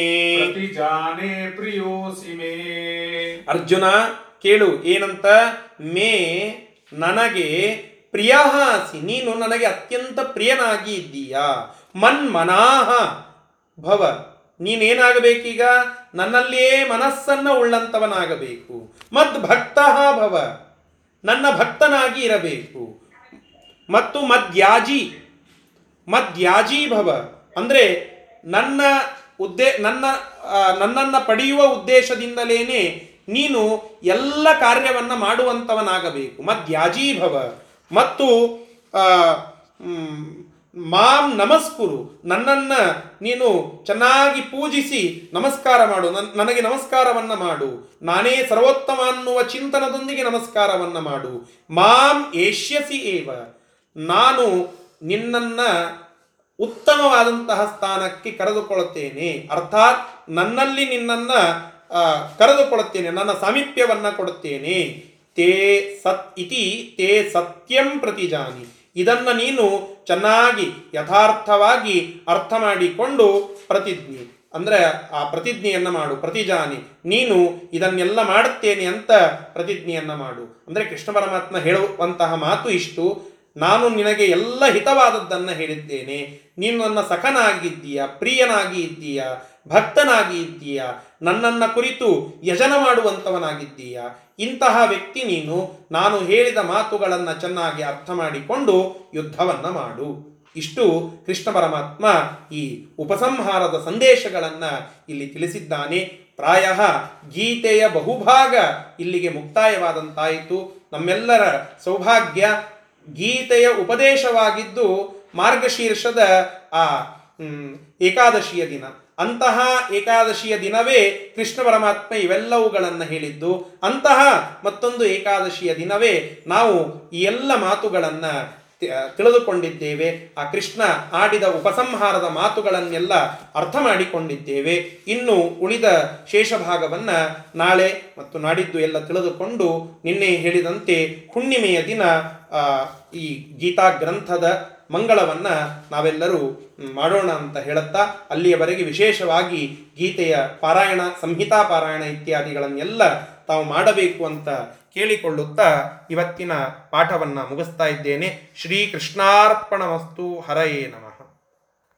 प्रतिजाने प्रियोऽसि मे ಅರ್ಜುನ ಕೇಳು ಏನಂತ ಮೇ ನನಗೆ ಪ್ರಿಯ ಅಸಿ ನೀನು ನನಗೆ ಅತ್ಯಂತ ಪ್ರಿಯನಾಗಿ ಇದ್ದೀಯಾ ಮನ್ಮನಾಹ. ಭವ, ನೀನೇನಾಗಬೇಕೀಗ? ನನ್ನಲ್ಲಿಯೇ ಮನಸ್ಸನ್ನ ಉಳ್ಳಂತವನಾಗಬೇಕು. ಮದ್ ಭಕ್ತ ಭವ, ನನ್ನ ಭಕ್ತನಾಗಿ ಇರಬೇಕು. ಮತ್ತು ಮದ್ಯಾಜಿ ಮದ್ಯಾಜಿ ಭವ, ಅಂದರೆ ನನ್ನ ಉದ್ದೇ, ನನ್ನ ನನ್ನನ್ನು ಪಡೆಯುವ ಉದ್ದೇಶದಿಂದಲೇನೆ ನೀನು ಎಲ್ಲ ಕಾರ್ಯವನ್ನ ಮಾಡುವಂತವನಾಗಬೇಕು. ಮಧ್ಯಾಜೀಭವ ಮತ್ತು ಮ್, ನಮಸ್ಕುರು. ನನ್ನನ್ನ ನೀನು ಚೆನ್ನಾಗಿ ಪೂಜಿಸಿ ನಮಸ್ಕಾರ ಮಾಡು. ನನ್- ನನಗೆ ನಮಸ್ಕಾರವನ್ನು ಮಾಡು. ನಾನೇ ಸರ್ವೋತ್ತಮ ಅನ್ನುವ ಚಿಂತನದೊಂದಿಗೆ ನಮಸ್ಕಾರವನ್ನು ಮಾಡು. ಮಾಂ ಏಷ್ಯಸಿ ಏವ. ನಾನು ನಿನ್ನನ್ನು ಉತ್ತಮವಾದಂತಹ ಸ್ಥಾನಕ್ಕೆ ಕರೆದುಕೊಳ್ಳುತ್ತೇನೆ. ಅರ್ಥಾತ್ ನನ್ನಲ್ಲಿ ನಿನ್ನನ್ನು ಕರೆದುಕೊಳ್ಳುತ್ತೇನೆ. ನನ್ನ ಸಾಮೀಪ್ಯವನ್ನು ಕೊಡುತ್ತೇನೆ. ತೇ ಸತ್ ಇತಿ ತೇ ಸತ್ಯಂ ಪ್ರತಿಜಾನಿ. ಇದನ್ನ ನೀನು ಚೆನ್ನಾಗಿ ಯಥಾರ್ಥವಾಗಿ ಅರ್ಥ ಮಾಡಿಕೊಂಡು ಪ್ರತಿಜ್ಞೆ. ಅಂದ್ರೆ ಆ ಪ್ರತಿಜ್ಞೆಯನ್ನ ಮಾಡು. ಪ್ರತಿಜಾನಿ, ನೀನು ಇದನ್ನೆಲ್ಲ ಮಾಡುತ್ತೇನೆ ಅಂತ ಪ್ರತಿಜ್ಞೆಯನ್ನ ಮಾಡು. ಅಂದ್ರೆ ಕೃಷ್ಣ ಪರಮಾತ್ಮ ಹೇಳುವಂತಹ ಮಾತು ಇಷ್ಟು. ನಾನು ನಿನಗೆ ಎಲ್ಲ ಹಿತವಾದದ್ದನ್ನು ಹೇಳಿದ್ದೇನೆ. ನೀನು ನನ್ನ ಸಖನಾಗಿದ್ದೀಯ, ಪ್ರಿಯನಾಗಿ ಇದ್ದೀಯ. ಭಕ್ತನಾಗಿ ಇದ್ದೀಯ ನನ್ನನ್ನ ಕುರಿತು ಯಜನ ಮಾಡುವಂಥವನಾಗಿದ್ದೀಯ ಇಂತಹ ವ್ಯಕ್ತಿ ನೀನು. ನಾನು ಹೇಳಿದ ಮಾತುಗಳನ್ನು ಚೆನ್ನಾಗಿ ಅರ್ಥ ಮಾಡಿಕೊಂಡು ಯುದ್ಧವನ್ನು ಮಾಡು. ಇಷ್ಟು ಕೃಷ್ಣ ಪರಮಾತ್ಮ ಈ ಉಪಸಂಹಾರದ ಸಂದೇಶಗಳನ್ನು ಇಲ್ಲಿ ತಿಳಿಸಿದ್ದಾನೆ. ಪ್ರಾಯ ಗೀತೆಯ ಬಹುಭಾಗ ಇಲ್ಲಿಗೆ ಮುಕ್ತಾಯವಾದಂತಾಯಿತು. ನಮ್ಮೆಲ್ಲರ ಸೌಭಾಗ್ಯ ಗೀತೆಯ ಉಪದೇಶವಾಗಿದ್ದು ಮಾರ್ಗಶೀರ್ಷದ ಆ ಏಕಾದಶಿಯ ದಿನ. ಅಂತಹ ಏಕಾದಶಿಯ ದಿನವೇ ಕೃಷ್ಣ ಪರಮಾತ್ಮ ಇವೆಲ್ಲವುಗಳನ್ನು ಹೇಳಿದ್ದು, ಅಂತಹ ಮತ್ತೊಂದು ಏಕಾದಶಿಯ ದಿನವೇ ನಾವು ಈ ಎಲ್ಲ ಮಾತುಗಳನ್ನು ತಿಳಿದುಕೊಂಡಿದ್ದೇವೆ. ಆ ಕೃಷ್ಣ ಆಡಿದ ಉಪಸಂಹಾರದ ಮಾತುಗಳನ್ನೆಲ್ಲ ಅರ್ಥ ಮಾಡಿಕೊಂಡಿದ್ದೇವೆ. ಇನ್ನು ಉಳಿದ ಶೇಷಭಾಗವನ್ನು ನಾಳೆ ಮತ್ತು ನಾಡಿದ್ದು ಎಲ್ಲ ತಿಳಿದುಕೊಂಡು ನಿನ್ನೆ ಹೇಳಿದಂತೆ ಹುಣ್ಣಿಮೆಯ ದಿನ ಈ ಗೀತಾ ಗ್ರಂಥದ ಮಂಗಳವನ್ನ ನಾವೆಲ್ಲರೂ ಮಾಡೋಣ ಅಂತ ಹೇಳುತ್ತಾ, ಅಲ್ಲಿಯವರೆಗೆ ವಿಶೇಷವಾಗಿ ಗೀತೆಯ ಪಾರಾಯಣ, ಸಂಹಿತಾ ಪಾರಾಯಣ ಇತ್ಯಾದಿಗಳನ್ನೆಲ್ಲ ತಾವು ಮಾಡಬೇಕು ಅಂತ ಕೇಳಿಕೊಳ್ಳುತ್ತಾ ಇವತ್ತಿನ ಪಾಠವನ್ನು ಮುಗಿಸ್ತಾ ಇದ್ದೇನೆ. ಶ್ರೀ ಕೃಷ್ಣಾರ್ಪಣ ವಸ್ತು ಹರಯೇ